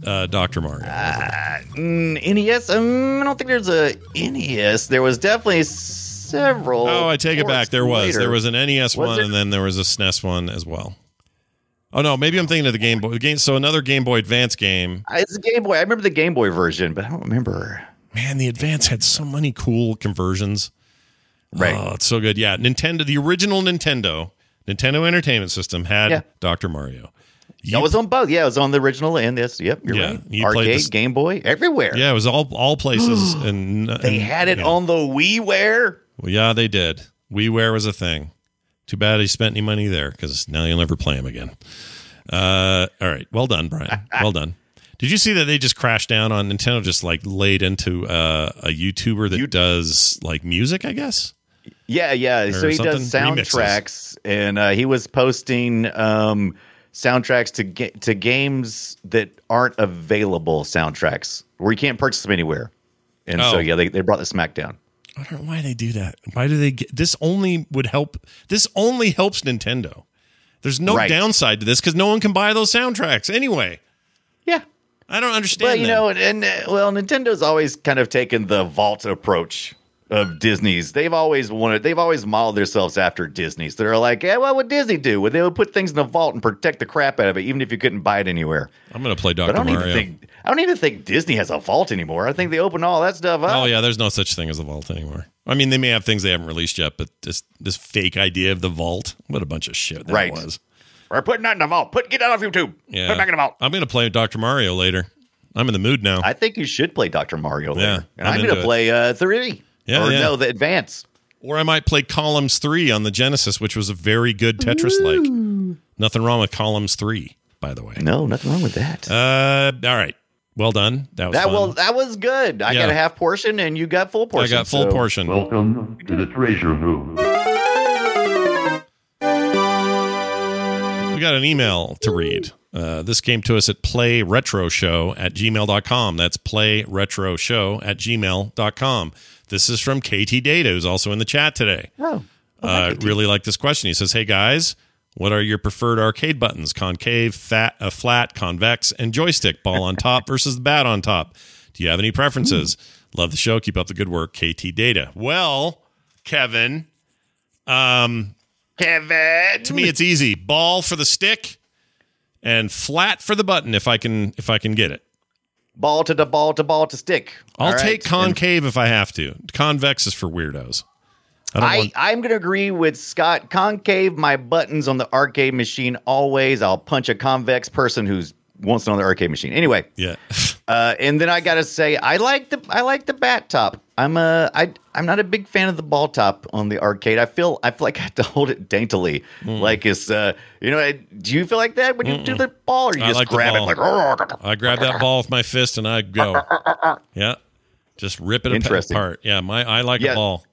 uh, Doctor Mario? Mm, NES? Um, I don't think there's a NES. There was definitely several. Oh, I take it back. There was. later. There was an NES Was one, there? and then there was a SNES one as well. Oh no, maybe I'm thinking of the Game Boy. The game. So another Game Boy Advance game. Uh, It's a Game Boy. I remember the Game Boy version, but I don't remember. Man, the Advance had so many cool conversions. Right. Oh, it's so good. Yeah, Nintendo. The original Nintendo, Nintendo Entertainment System had Yeah. Doctor Mario. I was on both. Yeah, it was on the original and this. Yep, you're Yeah, right. you played Arcade, this- Game Boy, everywhere. Yeah, it was all all places, and They had it yeah. on the WiiWare. Well, yeah, they did. WiiWare was a thing. Too bad he spent any money there because now you'll never play him again. Uh, all right, well done, Brian. well done. Did you see that they just crashed down on Nintendo? Just like laid into uh, a YouTuber that You- does like music, I guess. Yeah, yeah. So he does soundtracks, and uh, he was posting um, soundtracks to ga- to games that aren't available soundtracks where you can't purchase them anywhere. And Oh. so yeah, they, they brought the smackdown. I don't know why they do that. Why do they get this? Only would help. This only helps Nintendo. There's no Right. downside to this because no one can buy those soundtracks anyway. Yeah, I don't understand. but you that. know, and, and well, Nintendo's always kind of taken the vault approach of Disney's. They've always wanted. They've always modeled themselves after Disney's. They're like, yeah, what would Disney do? Well, they would put things in the vault and protect the crap out of it, even if you couldn't buy it anywhere. I'm going to play Doctor don't Mario. even think I don't even think Disney has a vault anymore. I think they open all that stuff up. Oh yeah, there's no such thing as a vault anymore. I mean, they may have things they haven't released yet, but this this fake idea of the vault, what a bunch of shit that Right. was. We're putting that in the vault. Put get that off YouTube. Yeah, Put it back in the vault. I'm gonna play Dr. Mario later. I'm in the mood now. I think you should play Dr. Mario there. Yeah, and I'm I'm, going to play uh, three. Yeah, or yeah. no, the advance. or I might play Columns Three on the Genesis, which was a very good Tetris like. Nothing wrong with Columns Three, by the way. No, nothing wrong with that. Uh, all right. Well done. That was That fun. well, that was good. I Yeah. got a half portion, and you got full portion. I got full so- portion. Welcome to the treasure room. We got an email to read. Uh, this came to us at playretroshow at gmail.com. That's playretroshow at gmail.com. This is from KT Data, who's also in the chat today. Oh, uh, really like this question. He says, "Hey guys, what are your preferred arcade buttons? Concave, fat, uh, flat, convex, and joystick. Ball on top versus the bat on top. Do you have any preferences? Love the show. Keep up the good work, KT Data. Well, Kevin, um, Kevin. to me it's easy. Ball for the stick, and flat for the button if I can if I can get it. ball to the ball to ball to stick. I'll All right? take And concave if I have to. Convex is for weirdos. I I, want. Going to agree with Scott. Concave, my buttons on the arcade machine always. I'll punch a convex person who's wants it on the arcade machine. Anyway, Yeah, uh, and then I got to say, I like the I like the bat top. I'm a I I'm not a big fan of the ball top on the arcade. I feel I feel like I have to hold it daintily, Hmm. like it's uh you know. Do you feel like that when you do the ball, or you I just like grab it like? "Oh, I grab that ball with my fist and I go. Yeah, just rip it Interesting. apart. Yeah, my I like Yeah. a ball.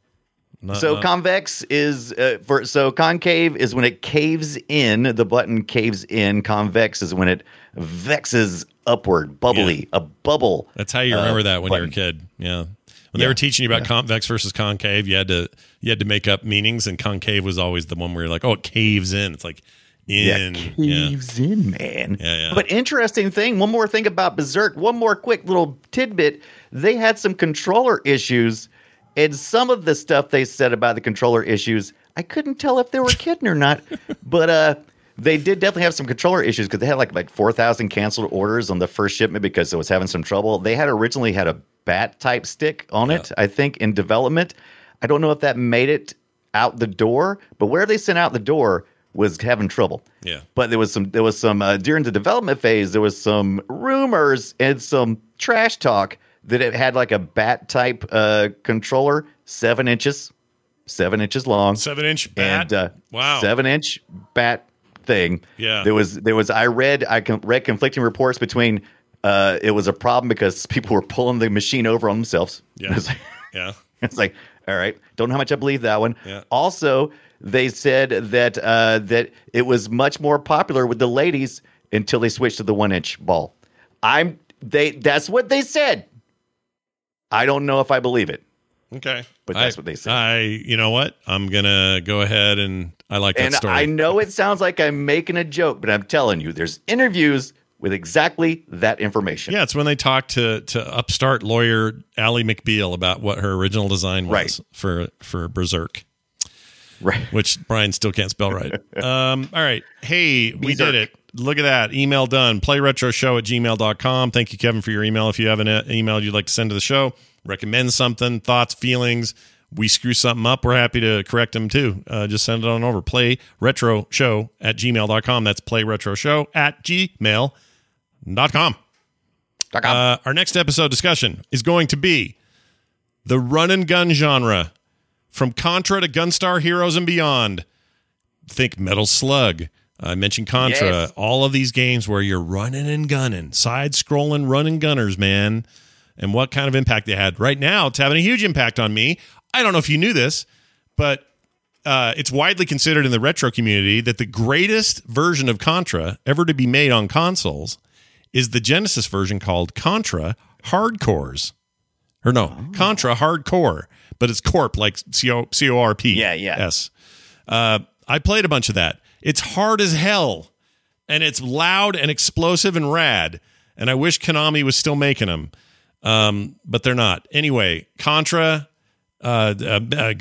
Not- So not- convex is uh, for so concave is when it caves in, the button caves in. Convex is when it vexes upward, bubbly, a bubble. that's how you uh, remember that when you were a kid. Yeah, when they were teaching you about convex versus concave, you had to you had to make up meanings, and concave was always the one where you're like, oh, it caves in. It's like in. Yeah, Yeah, caves in, man. Yeah, yeah. But interesting thing, one more thing about Berzerk, one more quick little tidbit. They had some controller issues, and some of the stuff they said about the controller issues, I couldn't tell if they were kidding or not. But uh they did definitely have some controller issues because they had like like four thousand canceled orders on the first shipment because it was having some trouble. They had originally had a bat type stick on it, I think, in development. I don't know if that made it out the door, but where they sent out the door was having trouble. Yeah. But there was some there was some uh, during the development phase there was some rumors and some trash talk that it had like a bat type uh, controller, seven inches, seven inches long, seven inch bat. and uh, wow, seven inch bat thing. Yeah. there was there was I read I read conflicting reports between. Uh, it was a problem because people were pulling the machine over on themselves. Yeah. It's like- yeah. it's like, all right, don't know how much I believe that one. Yeah. Also, they said that uh, that it was much more popular with the ladies until they switched to the one inch ball. I'm they that's what they said. I don't know if I believe it. Okay, But that's I- what they said. I, you know what? I'm gonna go ahead and I like that And story. I know it sounds like I'm making a joke, but I'm telling you, there's interviews with exactly that information. Yeah, it's when they talked to to upstart lawyer Ally McBeal about what her original design was Right. for for Berzerk, Right. which Brian still can't spell right. um, all right. Hey, we Berzerk. did it. Look at that. Email done. Playretroshow at gmail.com. Thank you, Kevin, for your email. If you have an email you'd like to send to the show, recommend something, thoughts, feelings, we screw something up, we're happy to correct them too. Uh, just send it on over. Playretroshow at gmail.com. That's playretroshow at gmail.com. Uh, our next episode discussion is going to be the run and gun genre from Contra to Gunstar Heroes and beyond. Think Metal Slug. I mentioned Contra. Yes. All of these games where you're running and gunning, side scrolling, running gunners, man. And what kind of impact they had. Right now, it's having a huge impact on me. I don't know if you knew this, but uh, it's widely considered in the retro community that the greatest version of Contra ever to be made on consoles is the Genesis version called Contra Hardcores. Or no, Oh. Contra Hardcore, but it's Corp like C O C O R P. Yeah, yeah. Yes. Uh, I played a bunch of that. It's hard as hell, and it's loud and explosive and rad. And I wish Konami was still making them, um, but they're not. Anyway, Contra. Uh, uh, uh,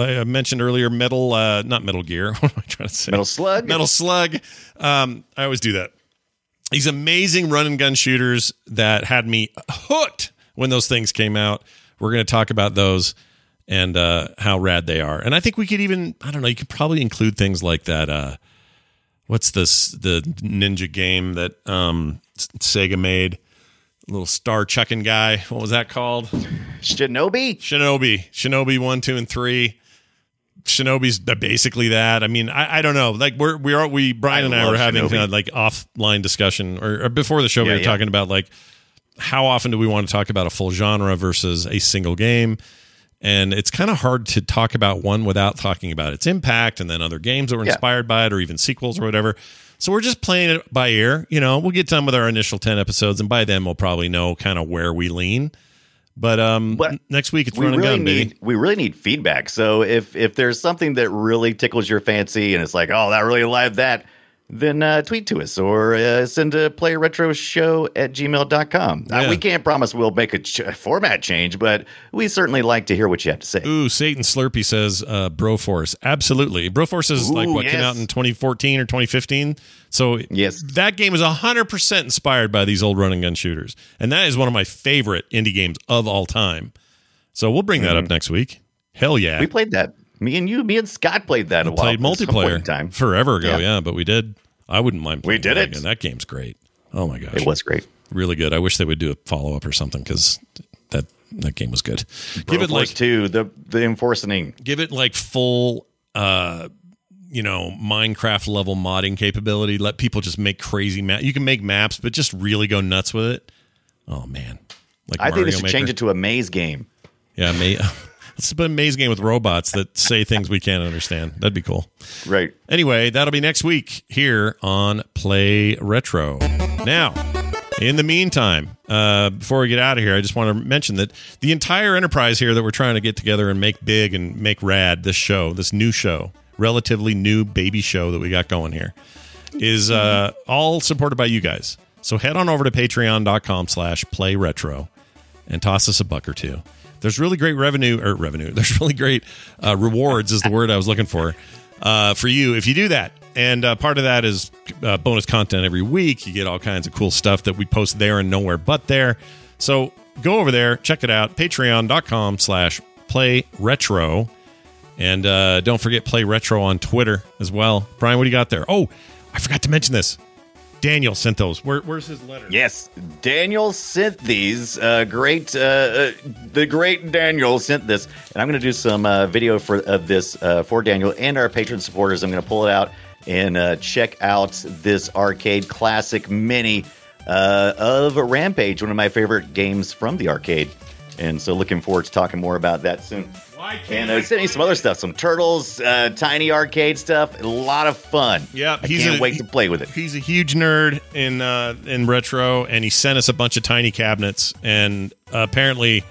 I mentioned earlier, Metal, uh, not Metal Gear. What am I trying to say? Metal Slug. Metal Slug. Um, I always do that. These amazing run and gun shooters that had me hooked when those things came out. We're going to talk about those and uh, how rad they are. And I think we could even, I don't know, you could probably include things like that. Uh, what's this, the ninja game that um, Sega made? Little star chucking guy. What was that called? Shinobi. Shinobi, Shinobi one, two, and three. Shinobi's basically that. I mean, I, I don't know. Like we're we are we Brian I and I were having Shinobi. uh, like offline discussion or, or before the show we were yeah. talking about like how often do we want to talk about a full genre versus a single game? And it's kind of hard to talk about one without talking about its impact and then other games that were Yeah. inspired by it or even sequels or whatever. So we're just playing it by ear. You know, we'll get done with our initial 10 episodes, and by then we'll probably know kind of where we lean. But um, But next week it's we run really gun, need baby. we really need feedback. So if if there's something that really tickles your fancy and it's like, oh, that really live that, then uh, tweet to us or uh, send a play retro show at gmail.com. Uh, Yeah. we can't promise we'll make a ch- format change, but we certainly like to hear what you have to say. Ooh, Satan Slurpee says uh, Broforce. Absolutely. Broforce is like Ooh, what came out in 2014 or 2015. So Yes. that game is 100% inspired by these old run and gun shooters. And that is one of my favorite indie games of all time. So we'll bring that up next week. Hell yeah. Mm-hmm. We played that. Me and you, me and Scott played that a while played at some point in multiplayer time. forever ago, yeah. Yeah. but we did. I wouldn't mind We playing did that it. again. That game's great. Oh my gosh. It was great. really good. I wish they would do a follow up or something because that that game was good. Give it Broforce like two, the the enforcing. give it like full uh you know minecraft level modding capability let people just make crazy maps. you can make maps but just really go nuts with it oh man like I think they should Maker. change it to a maze game. yeah ma- put a maze game with robots that say things we can't understand that'd be cool Right. Anyway, that'll be next week here on Play Retro. Now, in the meantime, uh, before we get out of here, I just want to mention that the entire enterprise here that we're trying to get together and make big and make rad this show, this new show, relatively new baby show that we got going here, is uh, all supported by you guys. So head on over to patreon.com slash play retro and toss us a buck or two. There's really great revenue or revenue. There's really great uh, rewards is the word I was looking for uh, for you if you do that. And uh, part of that is uh, bonus content every week. You get all kinds of cool stuff that we post there and nowhere but there. So go over there, check it out. Patreon.com slash play retro. And uh, don't forget play retro on Twitter as well. Brian, what do you got there? Oh, I forgot to mention this. Daniel sent those. Where, where's his letter? Yes, Daniel sent these. Uh, great, uh, uh, the great Daniel sent this, and I'm going to do some uh, video for of this uh, for Daniel and our patron supporters. I'm going to pull it out and check out this arcade classic mini of Rampage, one of my favorite games from the arcade. And so, looking forward to talking more about that soon. And uh, sent me some other stuff, some turtles, uh, tiny arcade stuff. A lot of fun. Yep, I he's can't a- wait to play with it. He's a huge nerd in uh, in retro, and he sent us a bunch of tiny cabinets. And uh, apparently,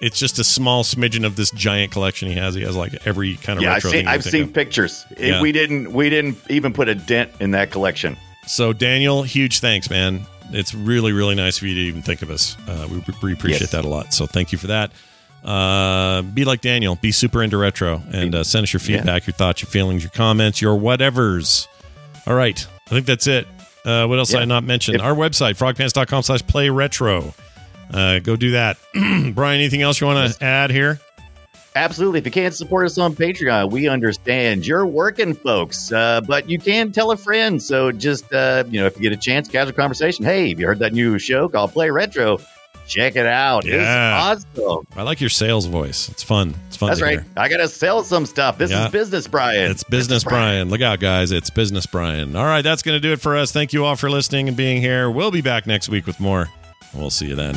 it's just a small smidgen of this giant collection he has. He has like every kind of Yeah, I've retro seen, thing. I've seen pictures. Yeah. We didn't we didn't even put a dent in that collection. So Daniel, huge thanks, man. It's really really nice of you to even think of us. Uh, we, we appreciate Yes. that a lot. So thank you for that. Uh, be like Daniel. Be super into retro, and uh, send us your Yeah. feedback, your thoughts, your feelings, your comments, your whatevers. All right, I think that's it. Uh, what else did Yeah. I not mention? If- Our website, frogpants.com slash play retro. Uh, go do that. Brian, anything else you want to add here? Absolutely. If you can't support us on Patreon, we understand you're working folks, uh, but you can tell a friend. So just uh, you know, if you get a chance, casual conversation. Hey, have you heard that new show called Play Retro? Check it out. Yeah. It's awesome. I like your sales voice. It's fun. It's fun That's to right. hear. I gotta sell some stuff. This Yeah. is business, Brian. It's Business Brian. Look out, guys. It's Business Brian. All right, that's going to do it for us. Thank you all for listening and being here. We'll be back next week with more. We'll see you then.